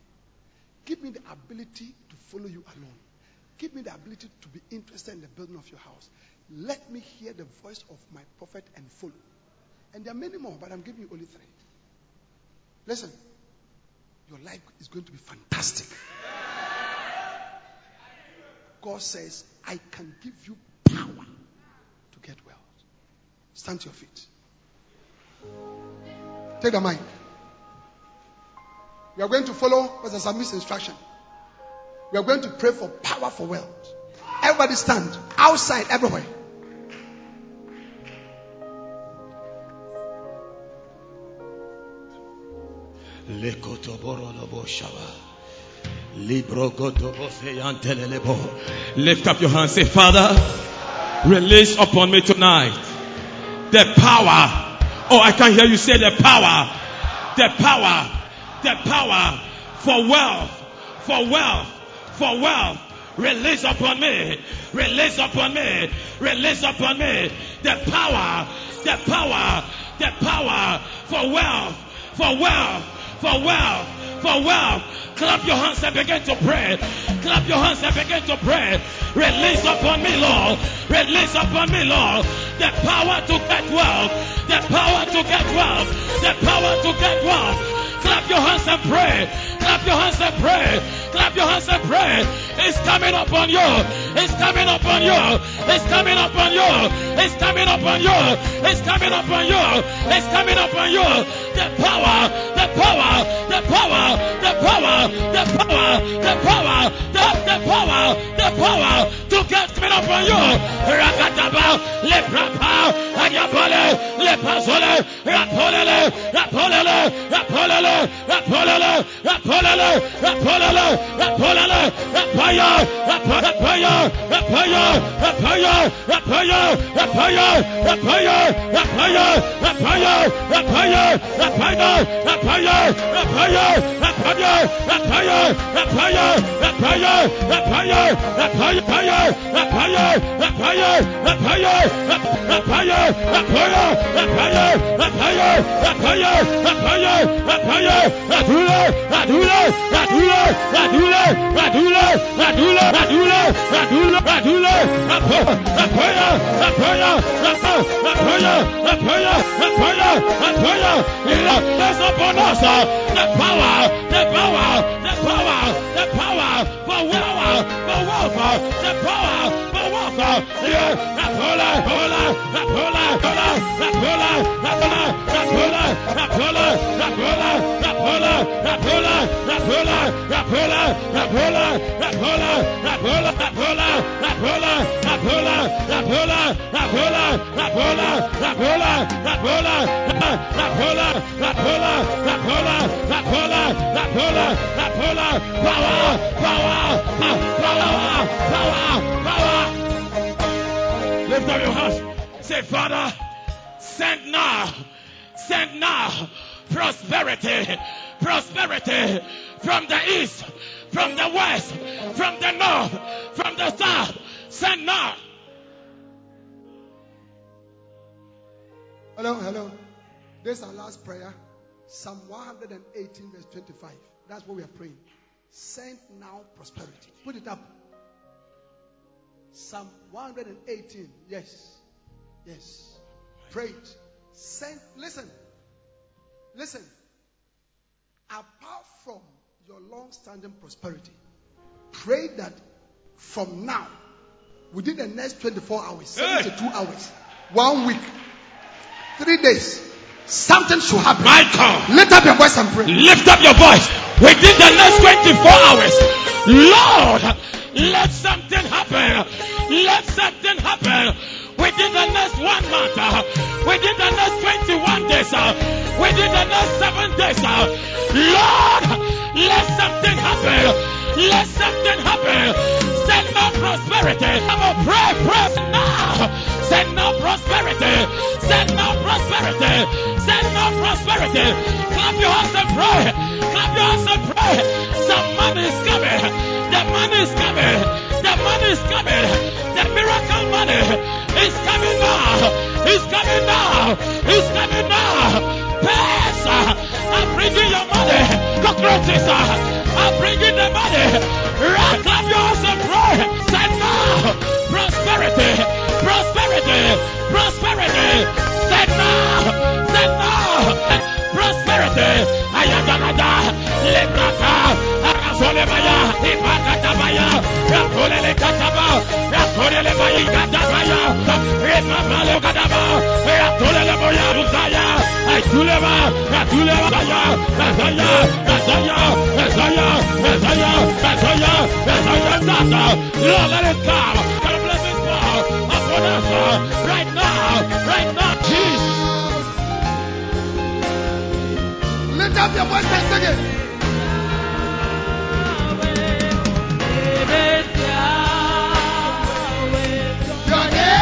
A: Give me the ability to follow you alone. Give me the ability to be interested in the building of your house. Let me hear the voice of my prophet and follow. And there are many more, but I'm giving you only three. Listen, your life is going to be fantastic. God says, I can give you power to get wealth. Stand to your feet. Take the mic. We are going to follow Pastor Sammy's instruction. We are going to pray for power for wealth. Everybody stand outside everywhere.
C: Lift up your hands. Say, Father, release upon me tonight the power. Oh, I can hear you say the power. The power. The power for wealth. For wealth. For wealth. Release upon me. Release upon me. Release upon me. The power. The power. The power for wealth. For wealth. For wealth. For wealth. Clap your hands and begin to pray. Clap your hands and begin to pray. Release upon me, Lord. Release upon me, Lord. The power to get wealth. The power to get wealth. The power to get wealth. Clap your hands and pray. Clap your hands and pray. Clap your hands and pray. It's coming upon you. It's coming upon you. It's coming upon you. It's coming upon you. It's coming upon you. It's coming upon you. The power. The power. The power. The power. The power. The power. The, the power. Send now prosperity.
A: Put it up. Psalm 118. Yes. Yes. Pray it. Send. Listen. Listen. Apart from your long standing prosperity, pray that from now, within the next 24 hours, 72 hours, one week, three days, something should happen.
C: Michael.
A: Lift up your voice and pray.
C: Lift up your voice within the next 24 hours. Lord, let something happen. Let something happen within the next one month, uh, within the next 21 days, uh, within the next seven days. uh. Lord, let something happen. Let something happen. Send no prosperity. I'm gonna pray, pray now. Send no prosperity. Send no prosperity. Send no prosperity. Clap your hands and pray. Clap your hands and pray. Some money is coming. The money is coming. The money is coming. The miracle money is coming now. It's coming now. It's coming now. Peace. I'm bringing your money. Cockroaches. I'm bringing the money. Right, clap your hands and pray. Say now, prosperity, prosperity, prosperity. Say now, say now, prosperity. Rasole baya, le le le.
B: Lift up your voice and sing it. Your name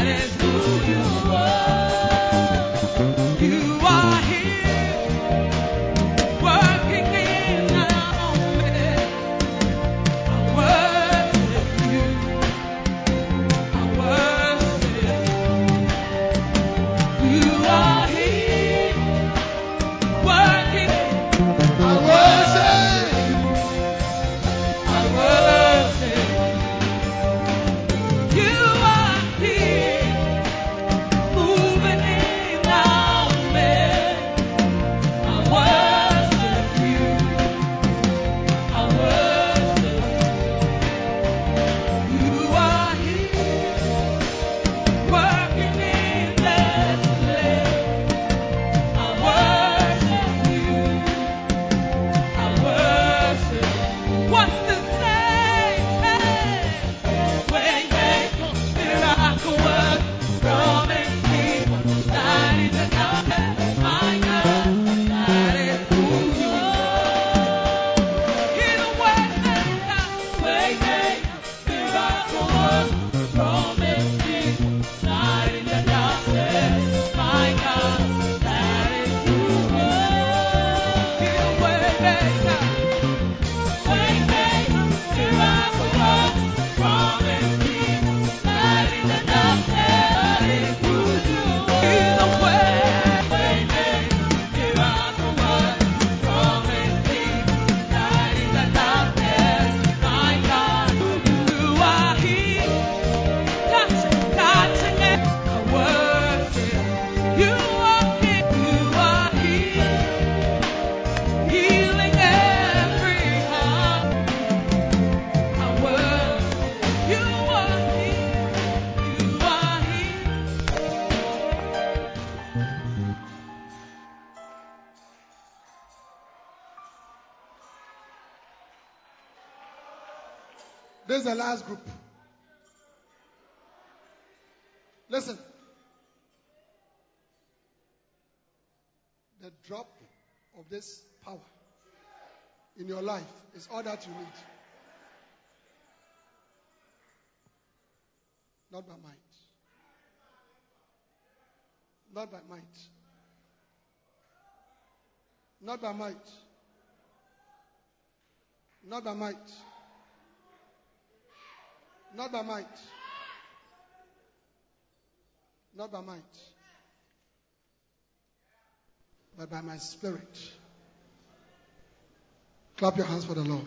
B: eres tuyo.
A: This power in your life is all that you need. Not by might. Not by might. Not by might. Not by might. Not by might. Not by might. But by my spirit. Clap your hands for the Lord.